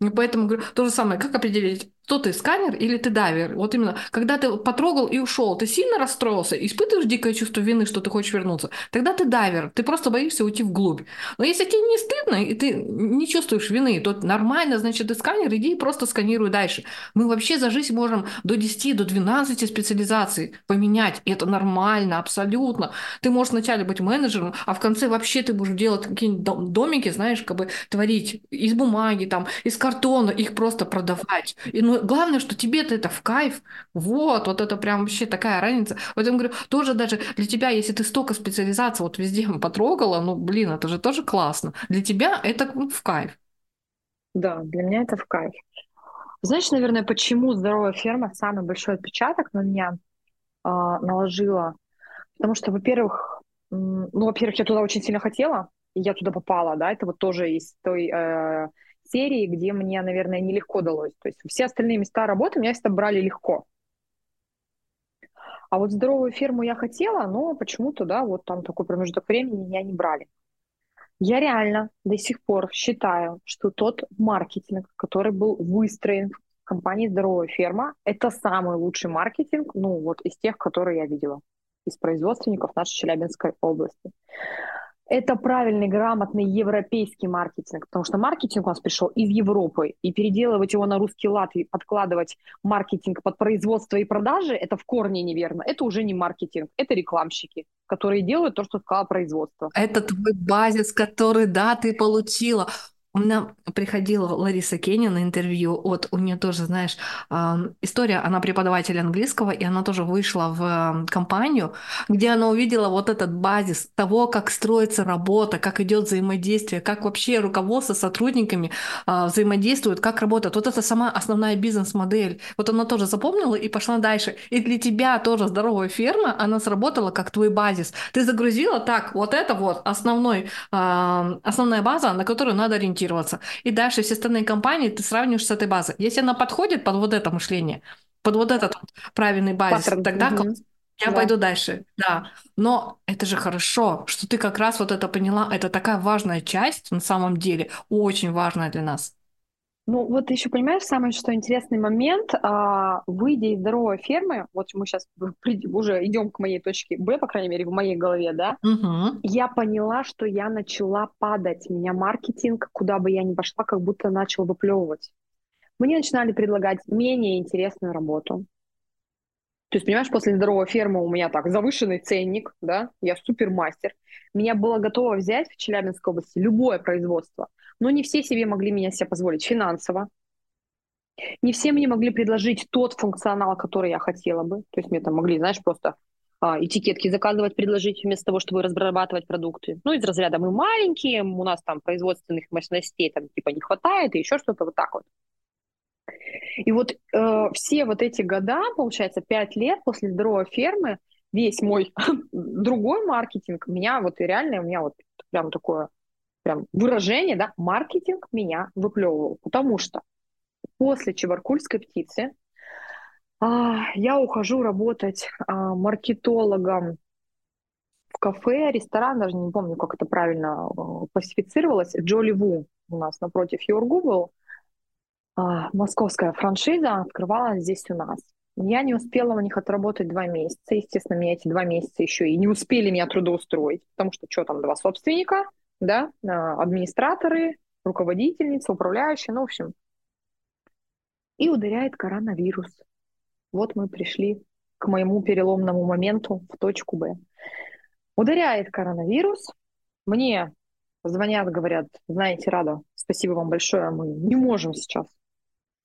И поэтому говорю, то же самое, как определить, кто ты, сканер или ты дайвер? Вот именно, когда ты потрогал и ушел, ты сильно расстроился, испытываешь дикое чувство вины, что ты хочешь вернуться, тогда ты дайвер, ты просто боишься уйти вглубь. Но если тебе не стыдно, и ты не чувствуешь вины, то нормально, значит, ты сканер, иди и просто сканируй дальше. Мы вообще за жизнь можем до 10, до 12 специализаций поменять, и это нормально, абсолютно. Ты можешь вначале быть менеджером, а в конце вообще ты будешь делать какие-нибудь домики, знаешь, как бы творить из бумаги, там, из картона, их просто продавать. И, ну, главное, что тебе-то это в кайф. Вот, вот это прям вообще такая разница. Поэтому говорю, тоже даже для тебя, если ты столько специализаций вот везде потрогала, ну, блин, это же тоже классно. Для тебя это в кайф. Да, для меня это в кайф. Знаешь, наверное, почему здоровая ферма самый большой отпечаток на меня э, наложила? Потому что, во-первых, ну, во-первых, я туда очень сильно хотела, и я туда попала, да, это вот тоже из той э, серии, где мне, наверное, нелегко далось. То есть все остальные места работы меня всегда брали легко. А вот здоровую ферму я хотела, но почему-то, да, вот там такой промежуток времени меня не брали. Я реально до сих пор считаю, что тот маркетинг, который был выстроен в компании «Здоровая ферма», это самый лучший маркетинг, ну, вот из тех, которые я видела, из производственников нашей Челябинской области это правильный, грамотный европейский маркетинг, потому что маркетинг у нас пришел из Европы, и переделывать его на русский лад и подкладывать маркетинг под производство и продажи, это в корне неверно. Это уже не маркетинг, это рекламщики, которые делают то, что сказала производство. Это твой базис, который, да, ты получила. У меня приходила Лариса Кенни на интервью, вот у нее тоже, знаешь, история, она преподаватель английского, и она тоже вышла в компанию, где она увидела вот этот базис того, как строится работа, как идет взаимодействие, как вообще руководство сотрудниками а, взаимодействует, как работает. Вот это сама основная бизнес-модель. Вот она тоже запомнила и пошла дальше. И для тебя тоже здоровая ферма, она сработала как твой базис. Ты загрузила так, вот это вот основной, основная база, на которую надо ориентироваться ориентироваться. И дальше все остальные компании ты сравниваешь с этой базой. Если она подходит под вот это мышление, под вот этот правильный базис, Паттерн. тогда угу. я да. пойду дальше. Да. Но это же хорошо, что ты как раз вот это поняла. Это такая важная часть на самом деле, очень важная для нас. Ну, вот еще понимаешь, самый что интересный момент, а, выйдя из здоровой фермы, вот мы сейчас уже идем к моей точке Б, по крайней мере, в моей голове, да, угу. я поняла, что я начала падать. Меня маркетинг, куда бы я ни пошла, как будто начал выплевывать. Мне начинали предлагать менее интересную работу. То есть, понимаешь, после здоровой фермы у меня так завышенный ценник, да, я супермастер. Меня было готово взять в Челябинской области любое производство, но не все себе могли меня себе позволить финансово. Не все мне могли предложить тот функционал, который я хотела бы. То есть мне там могли, знаешь, просто а, этикетки заказывать, предложить вместо того, чтобы разрабатывать продукты. Ну, из разряда мы маленькие, у нас там производственных мощностей там типа не хватает, и еще что-то вот так вот. И вот э, все вот эти года, получается, пять лет после здоровой фермы, весь мой другой маркетинг, меня вот реально, у меня вот прям такое прям выражение, да, маркетинг меня выплевывал, потому что после Чебаркульской птицы а, я ухожу работать а, маркетологом в кафе, ресторан, даже не помню, как это правильно а, классифицировалось, Джоли Ву у нас напротив Йоргу был, московская франшиза открывалась здесь у нас. Я не успела у них отработать два месяца. Естественно, меня эти два месяца еще и не успели меня трудоустроить, потому что что там, два собственника, да, а, администраторы, руководительница, управляющая, ну, в общем. И ударяет коронавирус. Вот мы пришли к моему переломному моменту в точку Б. Ударяет коронавирус. Мне звонят, говорят, знаете, Рада, спасибо вам большое, мы не можем сейчас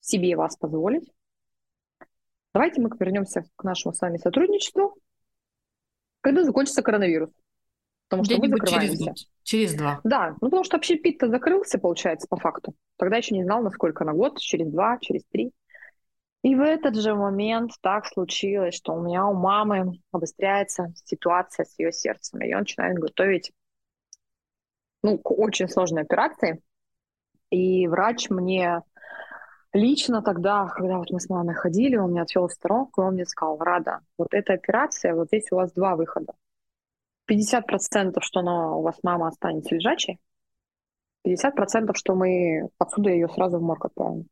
себе вас позволить. давайте мы вернемся к нашему с вами сотрудничеству, когда закончится коронавирус. Потому что мы закрываемся. Через, через два. Да, ну потому что общепит-то закрылся, получается, по факту. Тогда еще не знал, насколько на год, через два, через три. И в этот же момент так случилось, что у меня у мамы обостряется ситуация с ее сердцем. И ее начинают готовить ну, к очень сложной операции. И врач мне лично тогда, когда вот мы с мамой ходили, он меня отвел в сторонку, и он мне сказал, Рада, вот эта операция, вот здесь у вас два выхода. 50% что она, у вас мама останется лежачей, 50% что мы отсюда ее сразу в морг отправим.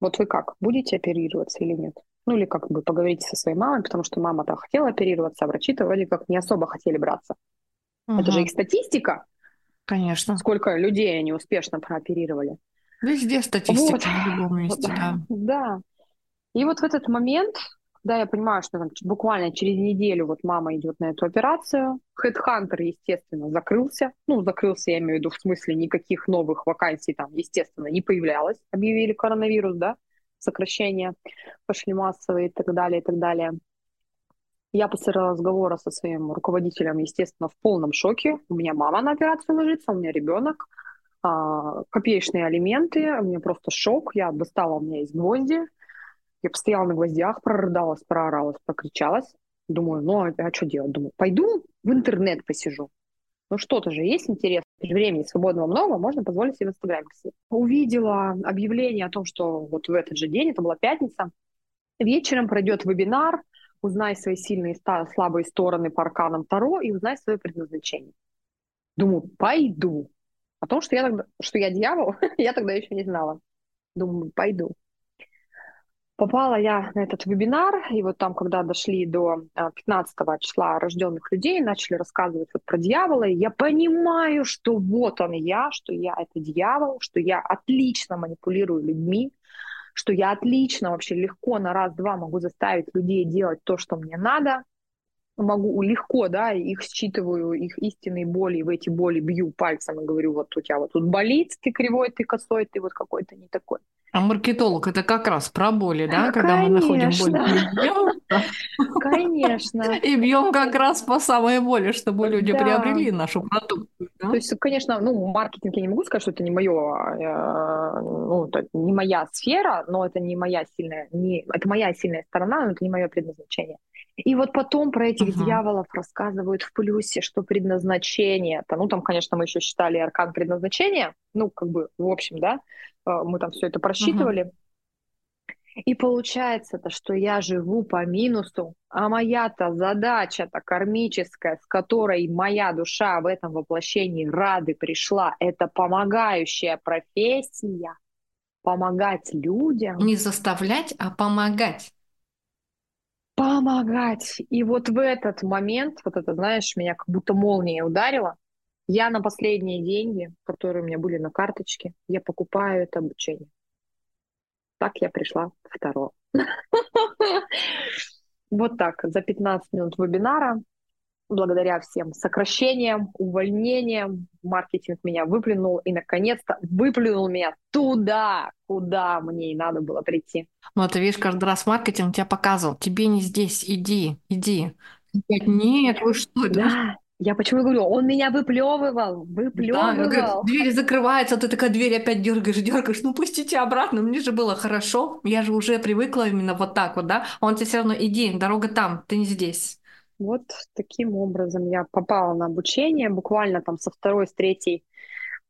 Вот вы как, будете оперироваться или нет? Ну или как бы поговорите со своей мамой, потому что мама-то хотела оперироваться, а врачи-то вроде как не особо хотели браться. Угу. Это же их статистика. Конечно. Сколько людей они успешно прооперировали. Везде статистика вот. в любом месте, да. Да. И вот в этот момент да, я понимаю, что там, буквально через неделю вот мама идет на эту операцию. Headhunter, естественно, закрылся. Ну, закрылся, я имею в виду, в смысле никаких новых вакансий там, естественно, не появлялось. Объявили коронавирус, да, сокращения пошли массовые и так далее, и так далее. Я после разговора со своим руководителем, естественно, в полном шоке. У меня мама на операцию ложится, у меня ребенок, а, копеечные алименты, у меня просто шок. Я достала, у меня есть гвозди, я постояла на гвоздях, прорыдалась, прооралась, прокричалась. Думаю, ну а, а что делать? Думаю, пойду в интернет посижу. Ну что-то же есть интерес. Времени свободного много, можно позволить себе в Инстаграме посидеть. Увидела объявление о том, что вот в этот же день, это была пятница, вечером пройдет вебинар «Узнай свои сильные и слабые стороны по арканам Таро и узнай свое предназначение». Думаю, пойду. О том, что я, тогда, что я дьявол, я тогда еще не знала. Думаю, пойду. Попала я на этот вебинар, и вот там, когда дошли до 15 а, числа рожденных людей, начали рассказывать вот про дьявола, и я понимаю, что вот он я, что я это дьявол, что я отлично манипулирую людьми, что я отлично вообще легко на раз-два могу заставить людей делать то, что мне надо, могу легко, да, их считываю, их истинные боли, и в эти боли бью пальцем и говорю, вот у тебя вот тут болит, ты кривой, ты косой, ты вот какой-то не такой. А маркетолог это как раз про боли, да, когда Конечно. мы находим боль. Конечно. И бьем как раз по самой боли, чтобы люди да. приобрели нашу продукцию. Да? То есть, конечно, ну, маркетинг я не могу сказать, что это не мое, э, ну, это не моя сфера, но это не моя сильная, не, это моя сильная сторона, но это не мое предназначение. И вот потом про этих uh-huh. дьяволов рассказывают в плюсе, что предназначение, -то, ну там, конечно, мы еще считали аркан предназначения, ну как бы в общем, да, мы там все это просчитывали. И получается-то, что я живу по минусу, а моя-то задача-то кармическая, с которой моя душа в этом воплощении рады пришла, это помогающая профессия, помогать людям. Не заставлять, а помогать помогать. И вот в этот момент, вот это, знаешь, меня как будто молния ударила. Я на последние деньги, которые у меня были на карточке, я покупаю это обучение. Так я пришла второго. Вот так, за 15 минут вебинара благодаря всем сокращениям, увольнениям, маркетинг меня выплюнул и, наконец-то, выплюнул меня туда, куда мне и надо было прийти. Ну, ты видишь, каждый раз маркетинг тебя показывал, тебе не здесь, иди, иди. Нет, вы что? Да, я почему говорю, он меня выплевывал, выплевывал. Да, дверь закрывается, ты такая дверь опять дергаешь, дергаешь, ну пустите обратно, мне же было хорошо, я же уже привыкла именно вот так вот, да, он тебе все равно, иди, дорога там, ты не здесь. Вот таким образом я попала на обучение, буквально там со второй, с третьей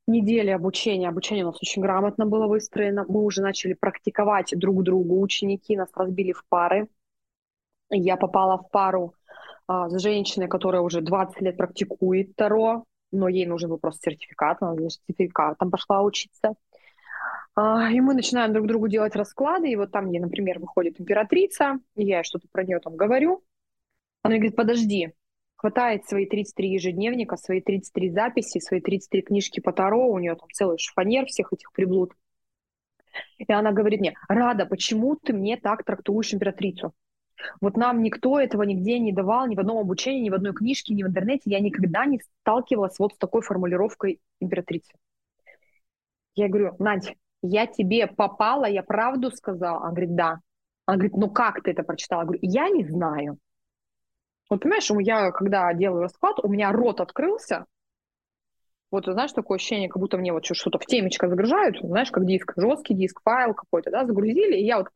недели обучения. Обучение у нас очень грамотно было выстроено. Мы уже начали практиковать друг другу. Ученики нас разбили в пары. Я попала в пару а, с женщиной, которая уже 20 лет практикует Таро, но ей нужен был просто сертификат, она за сертификатом пошла учиться. А, и мы начинаем друг другу делать расклады, и вот там, где, например, выходит императрица, и я что-то про нее там говорю, она говорит, подожди, хватает свои 33 ежедневника, свои 33 записи, свои 33 книжки по Таро, у нее там целый шифонер всех этих приблуд. И она говорит мне, Рада, почему ты мне так трактуешь императрицу? Вот нам никто этого нигде не давал, ни в одном обучении, ни в одной книжке, ни в интернете. Я никогда не сталкивалась вот с такой формулировкой императрицы. Я говорю, Надь, я тебе попала, я правду сказала? Она говорит, да. Она говорит, ну как ты это прочитала? Я говорю, я не знаю. Вот понимаешь, я когда делаю расклад, у меня рот открылся, вот, знаешь, такое ощущение, как будто мне вот что-то в темечко загружают, знаешь, как диск, жесткий диск, файл какой-то, да, загрузили, и я вот...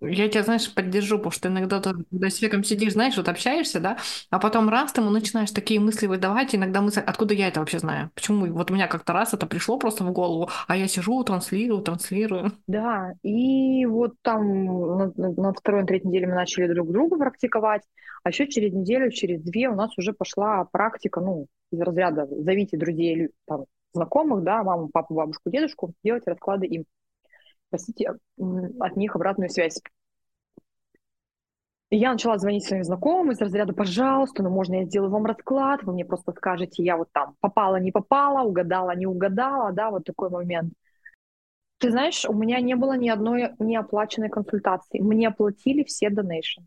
Я тебя, знаешь, поддержу, потому что иногда, когда с человеком сидишь, знаешь, вот общаешься, да, а потом раз ты ему начинаешь такие мысли выдавать, иногда мысли, откуда я это вообще знаю? Почему? Вот у меня как-то раз это пришло просто в голову, а я сижу, транслирую, транслирую. Да, и вот там на, на второй, на третьей неделе мы начали друг друга практиковать, а еще через неделю, через две у нас уже пошла практика, ну, из разряда зовите друзей, там, знакомых, да, маму, папу, бабушку, дедушку, делать расклады им просите от них обратную связь. И я начала звонить своим знакомым из разряда, пожалуйста, ну можно я сделаю вам расклад, вы мне просто скажете, я вот там попала, не попала, угадала, не угадала, да, вот такой момент. Ты знаешь, у меня не было ни одной неоплаченной консультации. Мне оплатили все донейшн.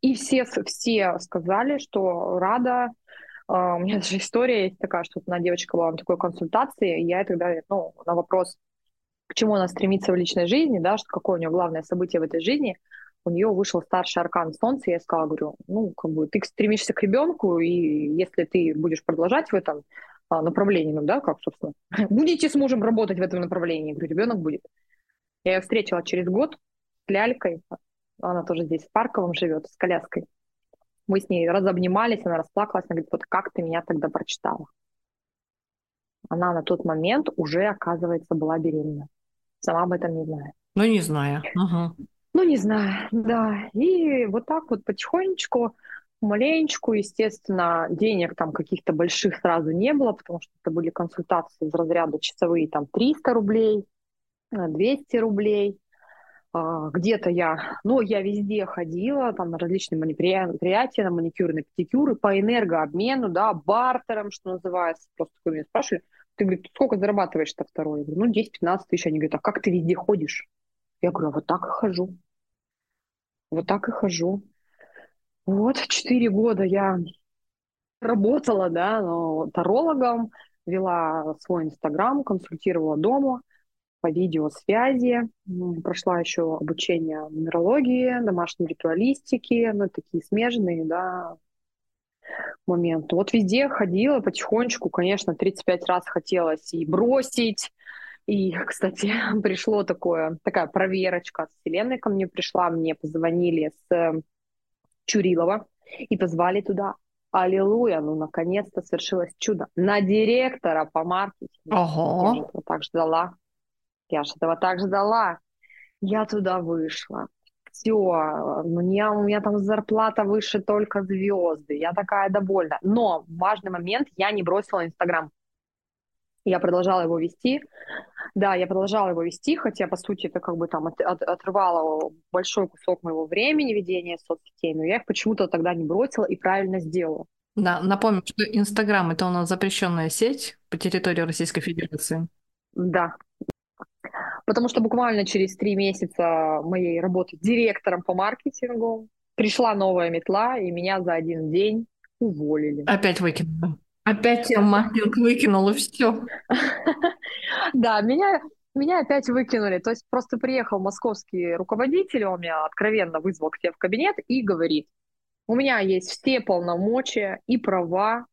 И все, все сказали, что рада. Uh, у меня даже история есть такая, что одна девочка была на такой консультации, и я тогда, ну, на вопрос, к чему она стремится в личной жизни, да, что какое у нее главное событие в этой жизни, у нее вышел старший аркан Солнца, я сказала, говорю, ну, как бы ты стремишься к ребенку, и если ты будешь продолжать в этом а, направлении, ну, да, как, собственно, будете с мужем работать в этом направлении, говорю, ребенок будет. Я ее встретила через год с лялькой, она тоже здесь в Парковом живет, с коляской. Мы с ней разобнимались, она расплакалась, она говорит, вот как ты меня тогда прочитала? Она на тот момент уже, оказывается, была беременна сама об этом не знаю. Ну, не знаю. Угу. Ну, не знаю, да. И вот так вот потихонечку, маленечку, естественно, денег там каких-то больших сразу не было, потому что это были консультации из разряда часовые, там 300 рублей, 200 э, рублей. А, где-то я, ну, я везде ходила, там на различные мероприятия, на маникюры, на педикюры, по энергообмену, да, бартером, что называется. Просто меня спрашивали, ты, говорит, сколько зарабатываешь-то второй? Я говорю, ну, 10-15 тысяч. Они говорят, а как ты везде ходишь? Я говорю, а вот так и хожу. Вот так и хожу. Вот, четыре года я работала, да, но тарологом, вела свой инстаграм, консультировала дома по видеосвязи, прошла еще обучение нумерологии, домашней ритуалистики, ну, такие смежные, да, момент. Вот везде ходила потихонечку, конечно, 35 раз хотелось и бросить, и, кстати, пришло такое, такая проверочка с Вселенной ко мне пришла, мне позвонили с э, Чурилова и позвали туда. Аллилуйя, ну наконец-то свершилось чудо. На директора по маркетингу. Ого. Я же этого так ждала. Я же этого так ждала. Я туда вышла все, мне, у меня там зарплата выше только звезды, я такая довольна. Но важный момент я не бросила Инстаграм. Я продолжала его вести. Да, я продолжала его вести, хотя, по сути, это как бы там от, от, отрывало большой кусок моего времени ведения соцсетей, но я их почему-то тогда не бросила и правильно сделала. Да, напомню, что Инстаграм — это у нас запрещенная сеть по территории Российской Федерации. Да, Потому что буквально через три месяца моей работы директором по маркетингу пришла новая метла, и меня за один день уволили. Опять выкинули. Опять тебя маркетинг выкинул, и все. Да, меня, меня опять выкинули. То есть просто приехал московский руководитель, он меня откровенно вызвал к себе в кабинет и говорит, у меня есть все полномочия и права,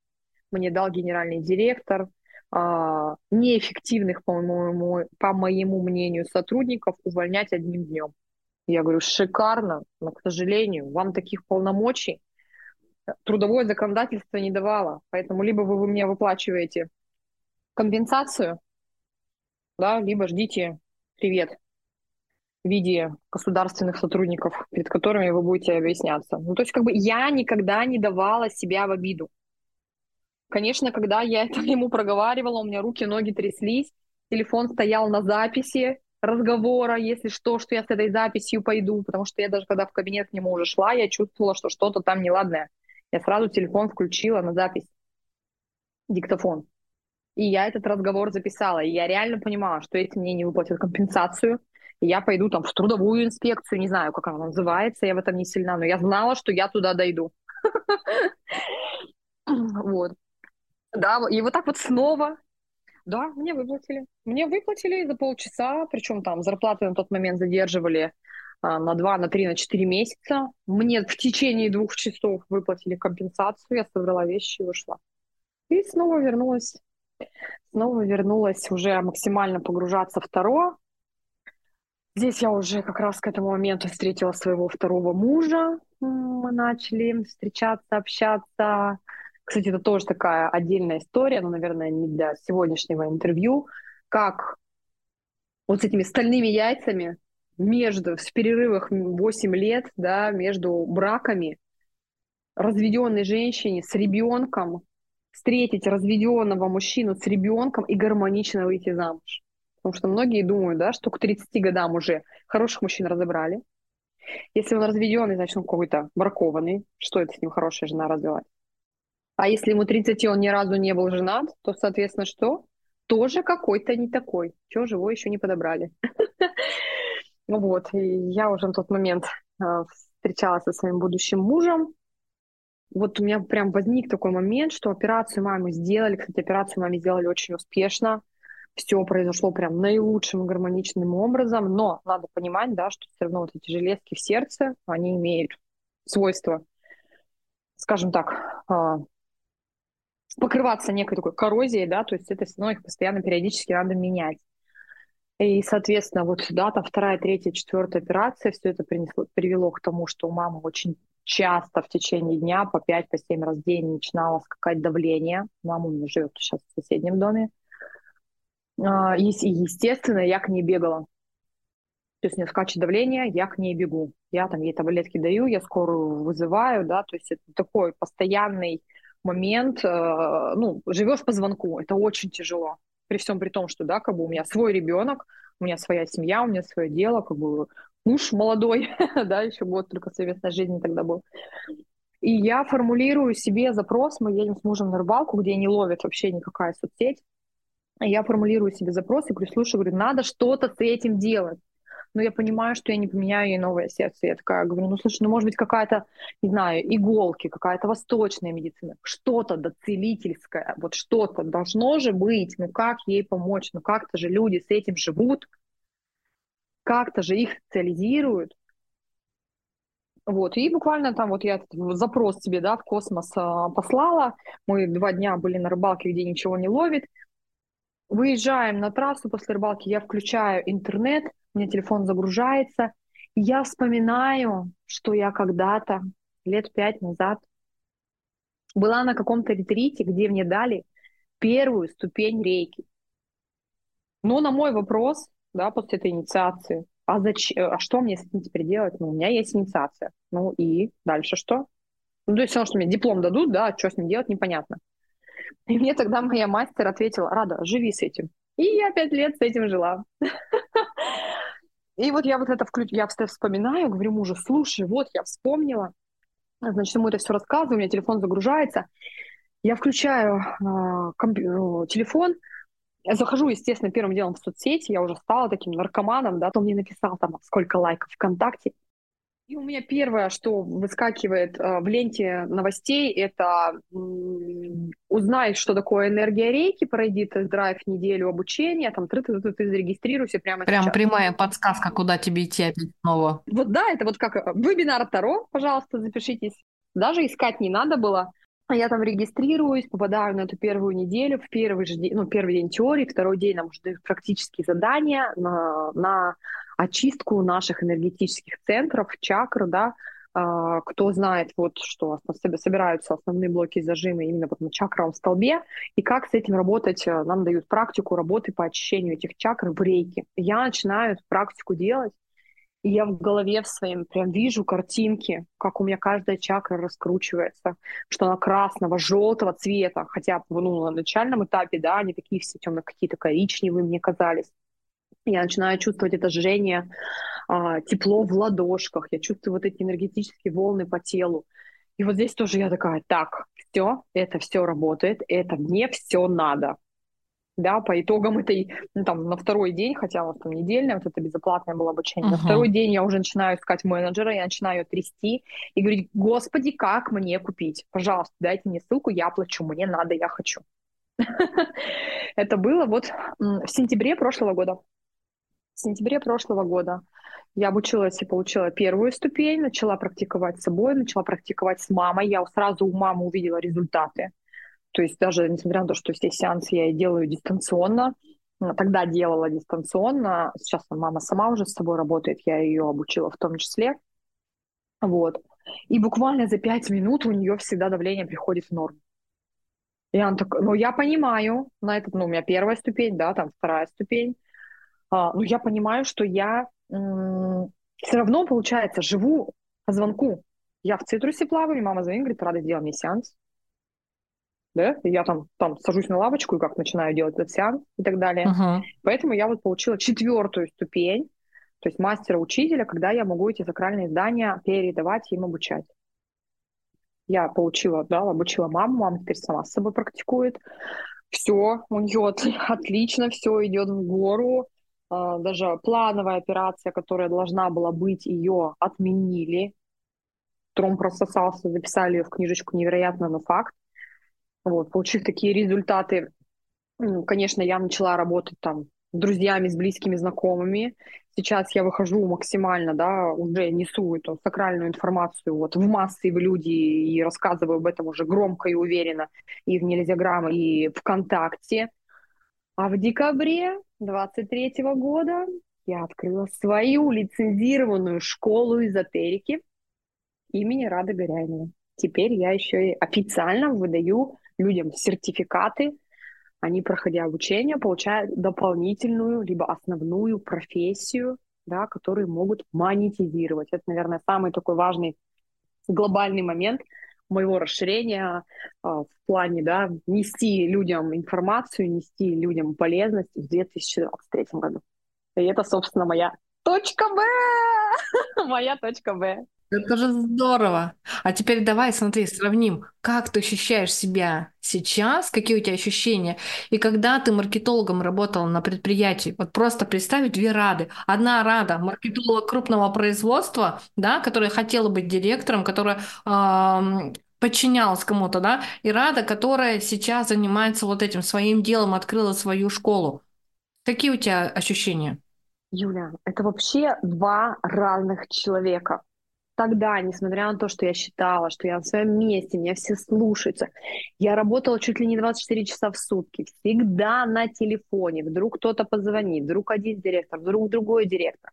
мне дал генеральный директор, неэффективных, по моему, по моему мнению, сотрудников увольнять одним днем. Я говорю, шикарно, но, к сожалению, вам таких полномочий трудовое законодательство не давало. Поэтому либо вы, вы мне выплачиваете компенсацию, да, либо ждите привет в виде государственных сотрудников, перед которыми вы будете объясняться. Ну, то есть, как бы я никогда не давала себя в обиду. Конечно, когда я это ему проговаривала, у меня руки, ноги тряслись, телефон стоял на записи разговора, если что, что я с этой записью пойду, потому что я даже когда в кабинет к нему уже шла, я чувствовала, что что-то там неладное. Я сразу телефон включила на запись, диктофон. И я этот разговор записала. И я реально понимала, что если мне не выплатят компенсацию, я пойду там в трудовую инспекцию, не знаю, как она называется, я в этом не сильна, но я знала, что я туда дойду. Вот. Да, и вот так вот снова Да, мне выплатили. Мне выплатили за полчаса, причем там зарплаты на тот момент задерживали а, на два, на три, на четыре месяца. Мне в течение двух часов выплатили компенсацию, я собрала вещи и ушла. И снова вернулась, снова вернулась уже максимально погружаться в Таро. Здесь я уже как раз к этому моменту встретила своего второго мужа. Мы начали встречаться, общаться. Кстати, это тоже такая отдельная история, но, наверное, не для сегодняшнего интервью, как вот с этими стальными яйцами между, в перерывах 8 лет, да, между браками разведенной женщине с ребенком встретить разведенного мужчину с ребенком и гармонично выйти замуж. Потому что многие думают, да, что к 30 годам уже хороших мужчин разобрали. Если он разведенный, значит, он какой-то бракованный. Что это с ним хорошая жена развелась? А если ему 30 и он ни разу не был женат, то, соответственно, что? Тоже какой-то не такой. Чего живой еще не подобрали. Вот, и я уже на тот момент а, встречалась со своим будущим мужем. Вот у меня прям возник такой момент, что операцию мамы сделали. Кстати, операцию маме сделали очень успешно. Все произошло прям наилучшим гармоничным образом. Но надо понимать, да, что все равно вот эти железки в сердце, они имеют свойство, скажем так, а, покрываться некой такой коррозией, да, то есть это все равно их постоянно периодически надо менять. И, соответственно, вот да, там вторая, третья, четвертая операция, все это принесло, привело к тому, что у мамы очень часто в течение дня по 5-7 по раз в день начиналось какое-то давление. Мама у меня живет сейчас в соседнем доме. А, и, естественно, я к ней бегала. То есть у нее скачет давление, я к ней бегу. Я там ей таблетки даю, я скорую вызываю, да, то есть это такой постоянный момент, э, ну, живешь по звонку, это очень тяжело. При всем при том, что, да, как бы у меня свой ребенок, у меня своя семья, у меня свое дело, как бы муж молодой, да, еще год только совместной жизни тогда был. И я формулирую себе запрос, мы едем с мужем на рыбалку, где не ловит вообще никакая соцсеть. Я формулирую себе запрос и говорю, слушай, говорю, надо что-то с этим делать но я понимаю, что я не поменяю ей новое сердце. Я такая говорю, ну слушай, ну может быть какая-то, не знаю, иголки, какая-то восточная медицина, что-то доцелительское, вот что-то должно же быть, ну как ей помочь, ну как-то же люди с этим живут, как-то же их социализируют. Вот, и буквально там вот я этот запрос себе, да, в космос а, послала. Мы два дня были на рыбалке, где ничего не ловит. Выезжаем на трассу после рыбалки, я включаю интернет, у меня телефон загружается, и я вспоминаю, что я когда-то, лет пять назад, была на каком-то ретрите, где мне дали первую ступень рейки. Но на мой вопрос, да, после этой инициации, а, зачем, а что мне с этим теперь делать? Ну, у меня есть инициация. Ну и дальше что? Ну, то есть все, что мне диплом дадут, да, что с ним делать, непонятно. И мне тогда моя мастер ответила, Рада, живи с этим. И я пять лет с этим жила. И вот я вот это включ... я вспоминаю, говорю мужу, слушай, вот я вспомнила, значит, ему это все рассказываю, у меня телефон загружается, я включаю э, комп... Ну, телефон, я захожу, естественно, первым делом в соцсети, я уже стала таким наркоманом, да, то мне написал там сколько лайков ВКонтакте, и у меня первое, что выскакивает э, в ленте новостей, это узнай, что такое энергия рейки, пройди тест-драйв неделю обучения, там ты, ты, ты, ты зарегистрируйся прямо Прям сейчас. прямая подсказка, куда тебе идти опять снова. Вот да, это вот как э, вебинар Таро, пожалуйста, запишитесь. Даже искать не надо было. Я там регистрируюсь, попадаю на эту первую неделю, в первый же день, ну, первый день теории, второй день нам уже дают практические задания на, на очистку наших энергетических центров, чакр, да, а, кто знает, вот что собираются основные блоки зажимы именно вот на чакровом столбе, и как с этим работать, э, нам дают практику работы по очищению этих чакр в рейке. Я начинаю эту практику делать, и я в голове в своем прям вижу картинки, как у меня каждая чакра раскручивается, что она красного, желтого цвета, хотя ну, на начальном этапе, да, они такие все темно какие-то коричневые мне казались. Я начинаю чувствовать это жжение, а, тепло в ладошках, я чувствую вот эти энергетические волны по телу. И вот здесь тоже я такая, так, все, это все работает, это мне все надо. Да, по итогам этой, ну, там, на второй день, хотя у нас там недельное, вот это безоплатное было обучение, uh-huh. на второй день я уже начинаю искать менеджера, я начинаю трясти и говорить, господи, как мне купить? Пожалуйста, дайте мне ссылку, я плачу, мне надо, я хочу. Это было вот в сентябре прошлого года. В сентябре прошлого года я обучилась и получила первую ступень, начала практиковать с собой, начала практиковать с мамой. Я сразу у мамы увидела результаты. То есть даже несмотря на то, что все сеансы я делаю дистанционно, тогда делала дистанционно, сейчас мама сама уже с собой работает, я ее обучила в том числе. Вот. И буквально за пять минут у нее всегда давление приходит в норму. И она так, ну я понимаю, на этот, ну у меня первая ступень, да, там вторая ступень, а, ну я понимаю, что я м- все равно, получается, живу по звонку. Я в цитрусе плаваю, и мама звонит, говорит, рада сделать мне сеанс. Да, и я там, там сажусь на лавочку и как начинаю делать этот сеанс и так далее. Uh-huh. Поэтому я вот получила четвертую ступень, то есть мастера-учителя, когда я могу эти сакральные знания передавать им обучать. Я получила, да, обучила маму, мама теперь сама с собой практикует. Все, у нее отлично, все идет в гору. А, даже плановая операция, которая должна была быть, ее отменили. Тром прососался, записали ее в книжечку «Невероятно, но факт». Вот, получив такие результаты, конечно, я начала работать там с друзьями, с близкими, знакомыми. Сейчас я выхожу максимально, да, уже несу эту сакральную информацию вот в массы, в люди и рассказываю об этом уже громко и уверенно и в Нельзяграмме, и ВКонтакте. А в декабре 23 года я открыла свою лицензированную школу эзотерики имени Рады Горяйновой. Теперь я еще и официально выдаю людям сертификаты они, проходя обучение, получают дополнительную либо основную профессию, да, которые могут монетизировать. Это, наверное, самый такой важный глобальный момент моего расширения э, в плане да, нести людям информацию, нести людям полезность в 2023 году. И это, собственно, моя точка Б! моя точка Б. Это же здорово. А теперь давай, смотри, сравним, как ты ощущаешь себя сейчас, какие у тебя ощущения, и когда ты маркетологом работал на предприятии. Вот просто представить две рады. Одна рада маркетолога крупного производства, да, которая хотела быть директором, которая э, подчинялась кому-то, да, и рада, которая сейчас занимается вот этим своим делом, открыла свою школу. Какие у тебя ощущения? Юля, это вообще два разных человека тогда, несмотря на то, что я считала, что я в своем месте, меня все слушаются, я работала чуть ли не 24 часа в сутки, всегда на телефоне, вдруг кто-то позвонит, вдруг один директор, вдруг другой директор.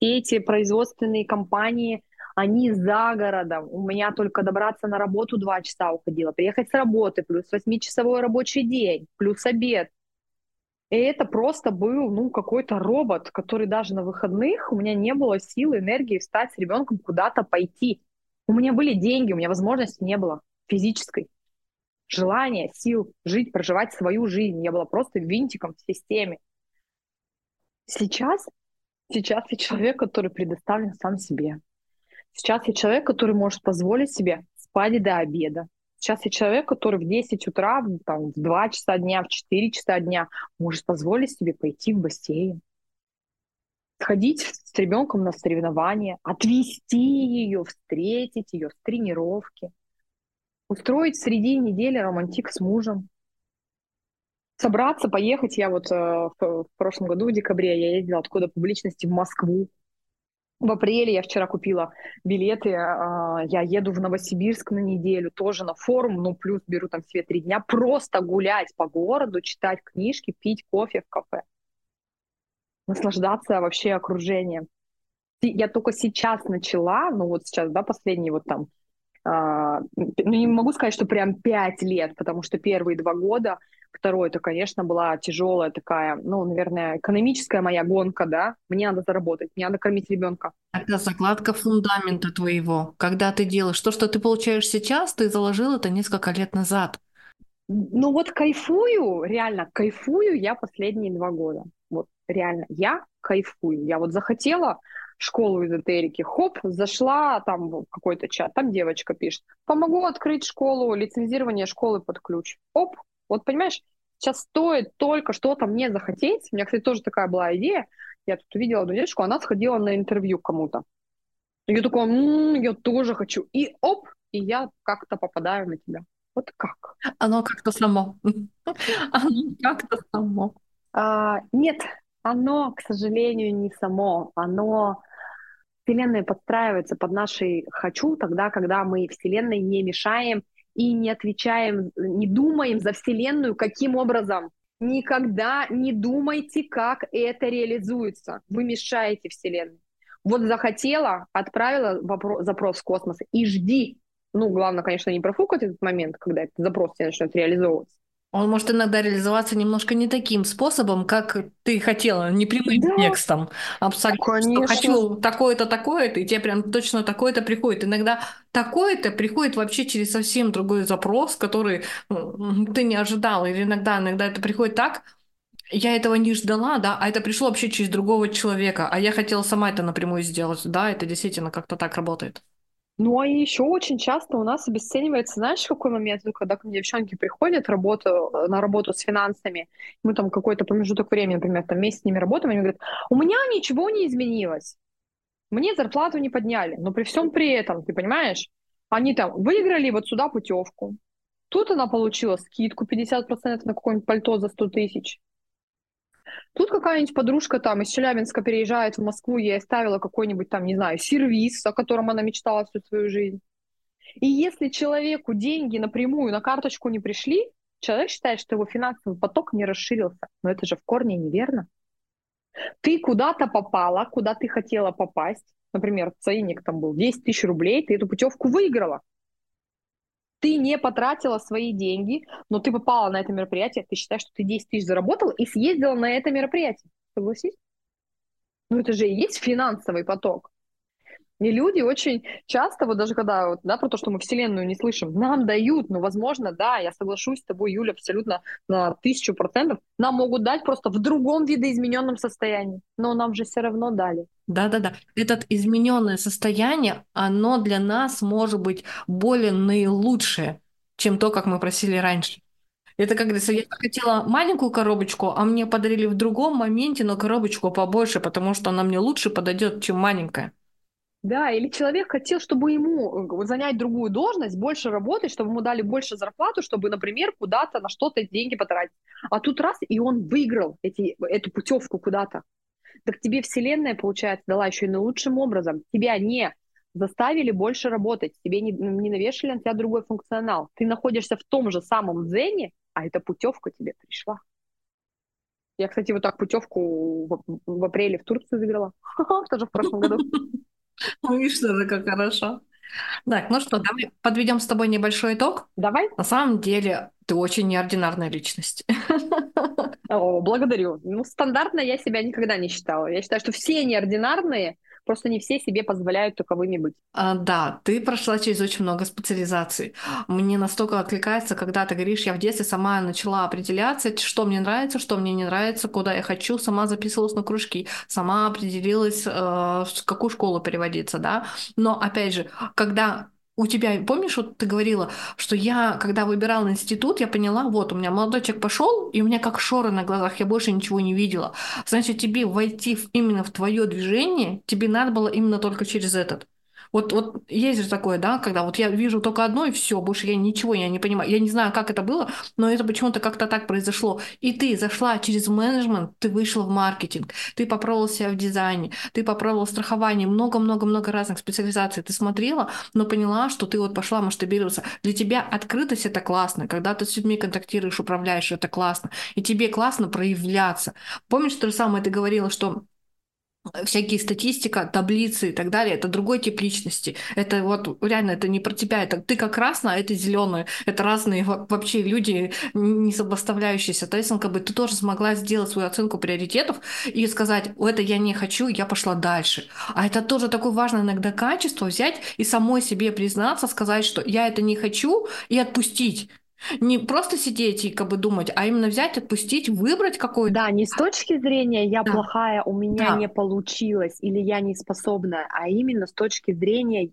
Эти производственные компании, они за городом. У меня только добраться на работу два часа уходило, приехать с работы, плюс восьмичасовой рабочий день, плюс обед, и это просто был, ну, какой-то робот, который даже на выходных у меня не было силы, энергии встать с ребенком куда-то пойти. У меня были деньги, у меня возможности не было физической. Желания, сил жить, проживать свою жизнь. Я была просто винтиком в системе. Сейчас, сейчас я человек, который предоставлен сам себе. Сейчас я человек, который может позволить себе спать до обеда, Сейчас я человек, который в 10 утра, там, в 2 часа дня, в 4 часа дня может позволить себе пойти в бассейн, сходить с ребенком на соревнования, отвезти ее, встретить ее с тренировки, устроить среди недели романтик с мужем, собраться, поехать. Я вот э, в, в прошлом году, в декабре, я ездила откуда? Публичности в Москву, в апреле я вчера купила билеты, а, я еду в Новосибирск на неделю, тоже на форум, ну плюс беру там себе три дня, просто гулять по городу, читать книжки, пить кофе в кафе. Наслаждаться вообще окружением. Я только сейчас начала, ну вот сейчас, да, последние вот там, а, ну не могу сказать, что прям пять лет, потому что первые два года Второе, это, конечно, была тяжелая такая, ну, наверное, экономическая моя гонка, да. Мне надо заработать, мне надо кормить ребенка. Это закладка фундамента твоего. Когда ты делаешь то, что ты получаешь сейчас, ты заложил это несколько лет назад. Ну вот кайфую, реально кайфую я последние два года. Вот реально, я кайфую. Я вот захотела школу эзотерики, хоп, зашла там в какой-то чат, там девочка пишет, помогу открыть школу, лицензирование школы под ключ. Оп, вот понимаешь, сейчас стоит только что-то мне захотеть. У меня, кстати, тоже такая была идея. Я тут увидела одну девочку, она сходила на интервью кому-то. Я такой, м-м, я тоже хочу. И оп, и я как-то попадаю на тебя. Вот как? Оно как-то само. Оно как-то само. А, нет, оно, к сожалению, не само. Оно Вселенная подстраивается под наши «хочу» тогда, когда мы Вселенной не мешаем и не отвечаем, не думаем за Вселенную, каким образом. Никогда не думайте, как это реализуется. Вы мешаете Вселенной. Вот захотела, отправила вопрос, запрос в космос и жди. Ну, главное, конечно, не профукать этот момент, когда этот запрос тебе начнет реализовываться. Он может иногда реализоваться немножко не таким способом, как ты хотела, не прямым да. текстом. Абсолютно. Конечно. Что хочу такое-то, такое-то, и тебе прям точно такое-то приходит. Иногда такое-то приходит вообще через совсем другой запрос, который ты не ожидал. Или иногда, иногда это приходит так, я этого не ждала, да, а это пришло вообще через другого человека, а я хотела сама это напрямую сделать, да, это действительно как-то так работает. Ну, а еще очень часто у нас обесценивается, знаешь, какой момент, ну, когда ко мне девчонки приходят работу, на работу с финансами, мы там какой-то промежуток времени, например, там месяц с ними работаем, они говорят, у меня ничего не изменилось, мне зарплату не подняли, но при всем при этом, ты понимаешь, они там выиграли вот сюда путевку, тут она получила скидку 50% на какое-нибудь пальто за 100 тысяч, Тут какая-нибудь подружка там из Челябинска переезжает в Москву, ей оставила какой-нибудь там, не знаю, сервис, о котором она мечтала всю свою жизнь. И если человеку деньги напрямую на карточку не пришли, человек считает, что его финансовый поток не расширился. Но это же в корне неверно. Ты куда-то попала, куда ты хотела попасть. Например, ценник там был 10 тысяч рублей, ты эту путевку выиграла ты не потратила свои деньги, но ты попала на это мероприятие, ты считаешь, что ты 10 тысяч заработала и съездила на это мероприятие. Согласись? Ну это же и есть финансовый поток. И люди очень часто, вот даже когда, вот, да, про то, что мы Вселенную не слышим, нам дают, ну, возможно, да, я соглашусь с тобой, Юля, абсолютно на тысячу процентов, нам могут дать просто в другом видоизмененном состоянии, но нам же все равно дали. Да-да-да. Это измененное состояние, оно для нас может быть более наилучшее, чем то, как мы просили раньше. Это как говорится, я хотела маленькую коробочку, а мне подарили в другом моменте, но коробочку побольше, потому что она мне лучше подойдет, чем маленькая. Да, или человек хотел, чтобы ему э, занять другую должность, больше работать, чтобы ему дали больше зарплату, чтобы, например, куда-то на что-то деньги потратить. А тут раз, и он выиграл эти, эту путевку куда-то. Так тебе Вселенная, получается, дала еще и наилучшим образом. Тебя не заставили больше работать, тебе не, не навешали на тебя другой функционал. Ты находишься в том же самом дзене, а эта путевка тебе пришла. Я, кстати, вот так путевку в, в апреле в Турцию забирала. Тоже в прошлом году. Видишь, это как хорошо. Так, ну что, давай подведем с тобой небольшой итог. Давай. На самом деле, ты очень неординарная личность. О, благодарю. Ну, стандартно я себя никогда не считала. Я считаю, что все неординарные, Просто не все себе позволяют таковыми быть. А, да, ты прошла через очень много специализаций. Мне настолько откликается, когда ты говоришь, я в детстве сама начала определяться, что мне нравится, что мне не нравится, куда я хочу, сама записывалась на кружки, сама определилась, э, в какую школу переводиться, да. Но опять же, когда у тебя, помнишь, вот ты говорила, что я, когда выбирала институт, я поняла, вот, у меня молодой человек пошел, и у меня как шоры на глазах, я больше ничего не видела. Значит, тебе войти именно в твое движение, тебе надо было именно только через этот. Вот, вот есть же такое, да, когда вот я вижу только одно и все, больше я ничего я не понимаю. Я не знаю, как это было, но это почему-то как-то так произошло. И ты зашла через менеджмент, ты вышла в маркетинг, ты попробовала себя в дизайне, ты попробовала страхование, много-много-много разных специализаций ты смотрела, но поняла, что ты вот пошла масштабироваться. Для тебя открытость это классно, когда ты с людьми контактируешь, управляешь, это классно. И тебе классно проявляться. Помнишь, то же самое ты говорила, что всякие статистика, таблицы и так далее, это другой тип личности. Это вот реально, это не про тебя, это ты как красная, а это зеленая. Это разные вообще люди, не сопоставляющиеся. То есть, как бы ты тоже смогла сделать свою оценку приоритетов и сказать, это я не хочу, я пошла дальше. А это тоже такое важное иногда качество взять и самой себе признаться, сказать, что я это не хочу и отпустить. Не просто сидеть и как бы думать, а именно взять, отпустить, выбрать какой-то. Да, не с точки зрения я да. плохая, у меня да. не получилось или я не способна, а именно с точки зрения,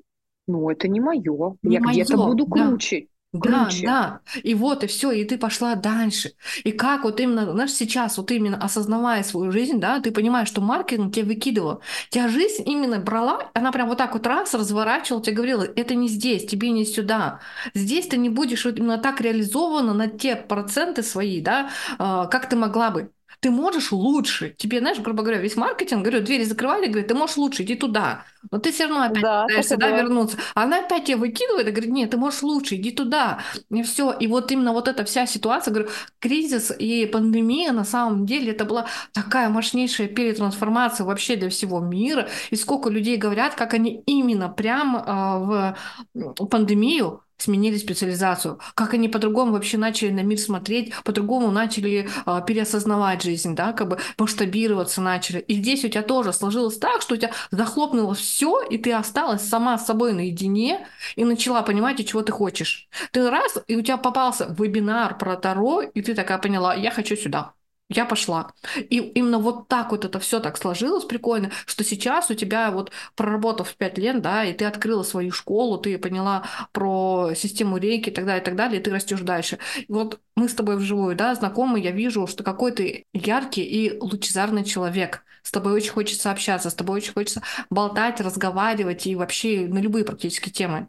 ну это не мое, не я где-то буду круче. Да, круче. да. И вот, и все, и ты пошла дальше. И как вот именно, знаешь, сейчас вот именно осознавая свою жизнь, да, ты понимаешь, что маркетинг тебя выкидывал. Тебя жизнь именно брала, она прям вот так вот раз разворачивала, тебе говорила, это не здесь, тебе не сюда. Здесь ты не будешь вот именно так реализована на те проценты свои, да, а, как ты могла бы. Ты можешь лучше. Тебе, знаешь, грубо говоря, весь маркетинг, говорю, двери закрывали, говорит, ты можешь лучше, иди туда. Но ты все равно опять Да, пытаешься да, вернуться. А она опять тебя выкидывает и говорит, нет, ты можешь лучше, иди туда. И все. И вот именно вот эта вся ситуация, говорю, кризис и пандемия на самом деле это была такая мощнейшая перетрансформация вообще для всего мира. И сколько людей говорят, как они именно прямо э, в пандемию сменили специализацию, как они по-другому вообще начали на мир смотреть, по-другому начали э, переосознавать жизнь, да, как бы масштабироваться начали. И здесь у тебя тоже сложилось так, что у тебя захлопнулось все, и ты осталась сама с собой наедине и начала понимать, чего ты хочешь. Ты раз, и у тебя попался вебинар про Таро, и ты такая поняла, я хочу сюда я пошла. И именно вот так вот это все так сложилось прикольно, что сейчас у тебя вот проработав 5 лет, да, и ты открыла свою школу, ты поняла про систему рейки и так далее, и так далее, и ты растешь дальше. И вот мы с тобой вживую, да, знакомы, я вижу, что какой ты яркий и лучезарный человек. С тобой очень хочется общаться, с тобой очень хочется болтать, разговаривать и вообще на любые практически темы.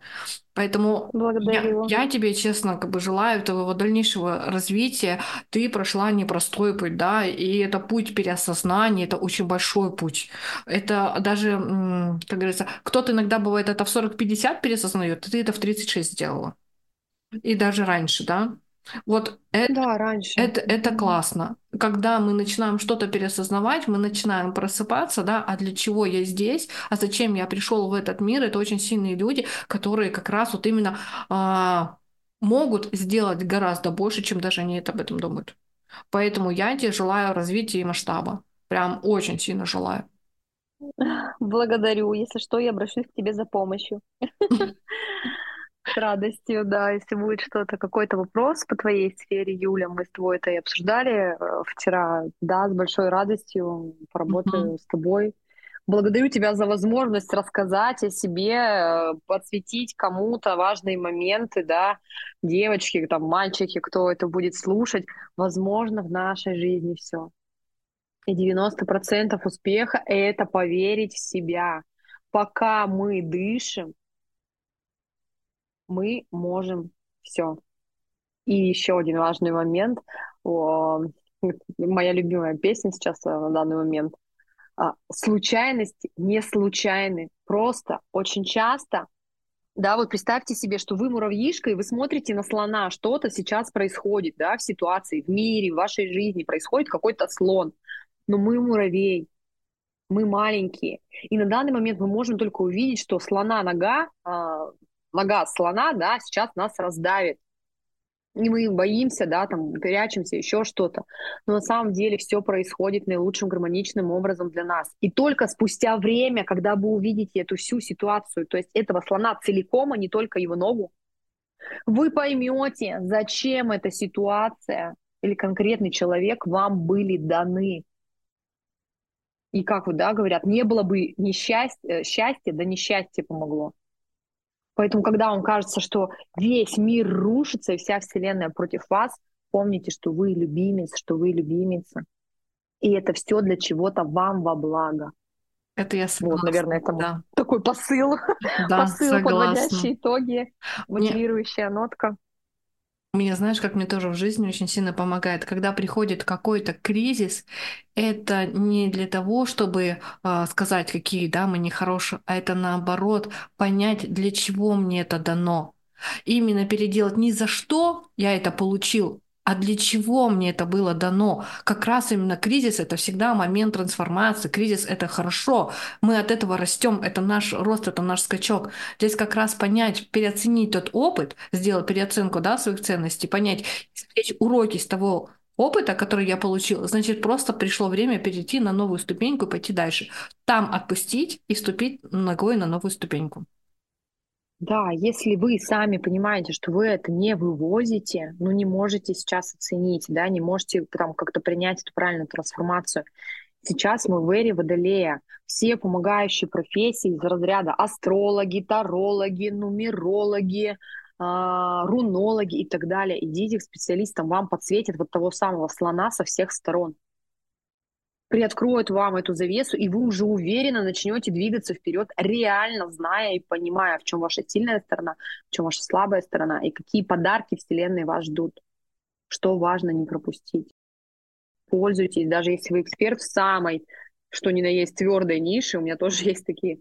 Поэтому я, я тебе, честно, как бы желаю твоего дальнейшего развития. Ты прошла непростой путь, да, и это путь переосознания, это очень большой путь. Это даже, как говорится, кто-то иногда бывает это в 40-50 переосознает, а ты это в 36 сделала. И даже раньше, да. Вот это, Да, раньше. это, это классно. Когда мы начинаем что-то переосознавать, мы начинаем просыпаться, да, а для чего я здесь, а зачем я пришел в этот мир, это очень сильные люди, которые как раз вот именно а, могут сделать гораздо больше, чем даже они это об этом думают. Поэтому я тебе желаю развития и масштаба. Прям очень сильно желаю. Благодарю. Если что, я обращусь к тебе за помощью. С радостью, да. Если будет что-то, какой-то вопрос по твоей сфере, Юля, мы с тобой это и обсуждали э, вчера. Да, с большой радостью поработаю Мгм. с тобой. Благодарю тебя за возможность рассказать о себе, э, подсветить кому-то важные моменты, да, девочки, там, мальчики, кто это будет слушать. Возможно, в нашей жизни все. И 90% успеха— это поверить в себя. Пока мы дышим, мы можем все. И еще один важный момент. О, моя любимая песня сейчас э, на данный момент. А, Случайности не случайны. Просто очень часто, да, вот представьте себе, что вы муравьишка, и вы смотрите на слона, что-то сейчас происходит, да, в ситуации, в мире, в вашей жизни происходит какой-то слон. Но мы муравей, мы маленькие. И на данный момент мы можем только увидеть, что слона нога, а, нога слона, да, сейчас нас раздавит. И мы боимся, да, там, прячемся, еще что-то. Но на самом деле все происходит наилучшим гармоничным образом для нас. И только спустя время, когда вы увидите эту всю ситуацию, то есть этого слона целиком, а не только его ногу, вы поймете, зачем эта ситуация или конкретный человек вам были даны. И как вот, да, говорят, не было бы несчастья, счастья, да несчастье помогло. Поэтому, когда вам кажется, что весь мир рушится и вся вселенная против вас, помните, что вы любимец, что вы любимица. И это все для чего-то вам во благо. Это я согласна. Вот, наверное, это да. такой посыл, Да, посыл, согласна. подводящий итоги, мотивирующая нотка. Мне, знаешь, как мне тоже в жизни очень сильно помогает, когда приходит какой-то кризис, это не для того, чтобы э, сказать, какие да, мы нехорошие, а это наоборот понять, для чего мне это дано. Именно переделать не за что я это получил, а для чего мне это было дано? Как раз именно кризис — это всегда момент трансформации. Кризис — это хорошо. Мы от этого растем. Это наш рост, это наш скачок. Здесь как раз понять, переоценить тот опыт, сделать переоценку да, своих ценностей, понять, извлечь уроки из того опыта, который я получил, значит, просто пришло время перейти на новую ступеньку и пойти дальше. Там отпустить и ступить ногой на новую ступеньку. Да, если вы сами понимаете, что вы это не вывозите, ну не можете сейчас оценить, да, не можете там как-то принять эту правильную трансформацию. Сейчас мы в эре Водолея. Все помогающие профессии из разряда астрологи, тарологи, нумерологи, а, рунологи и так далее. Идите к специалистам, вам подсветят вот того самого слона со всех сторон. Приоткроют вам эту завесу, и вы уже уверенно начнете двигаться вперед, реально зная и понимая, в чем ваша сильная сторона, в чем ваша слабая сторона, и какие подарки Вселенной вас ждут. Что важно не пропустить. Пользуйтесь, даже если вы эксперт в самой, что ни на есть твердой нише, у меня тоже есть такие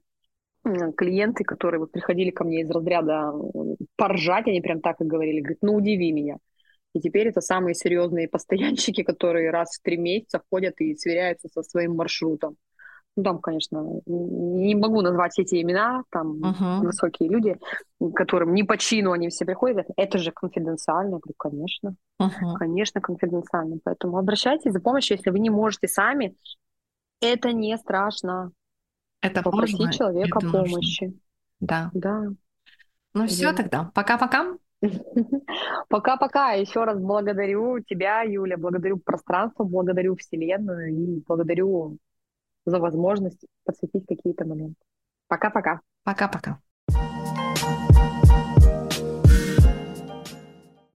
клиенты, которые вот приходили ко мне из разряда поржать, они прям так и говорили, говорят, ну удиви меня. И теперь это самые серьезные постоянщики, которые раз в три месяца ходят и сверяются со своим маршрутом. Ну, там, конечно, не могу назвать эти имена, там uh-huh. высокие люди, которым не по чину они все приходят. Это же конфиденциально. Я говорю, конечно, uh-huh. конечно, конфиденциально. Поэтому обращайтесь за помощью, если вы не можете сами. Это не страшно. Это Попросить можно, человека это помощи. Нужно. Да. Да. Ну все тогда. Пока-пока. Пока-пока. Еще раз благодарю тебя, Юля, благодарю пространство, благодарю Вселенную и благодарю за возможность подсветить какие-то моменты. Пока-пока. Пока-пока.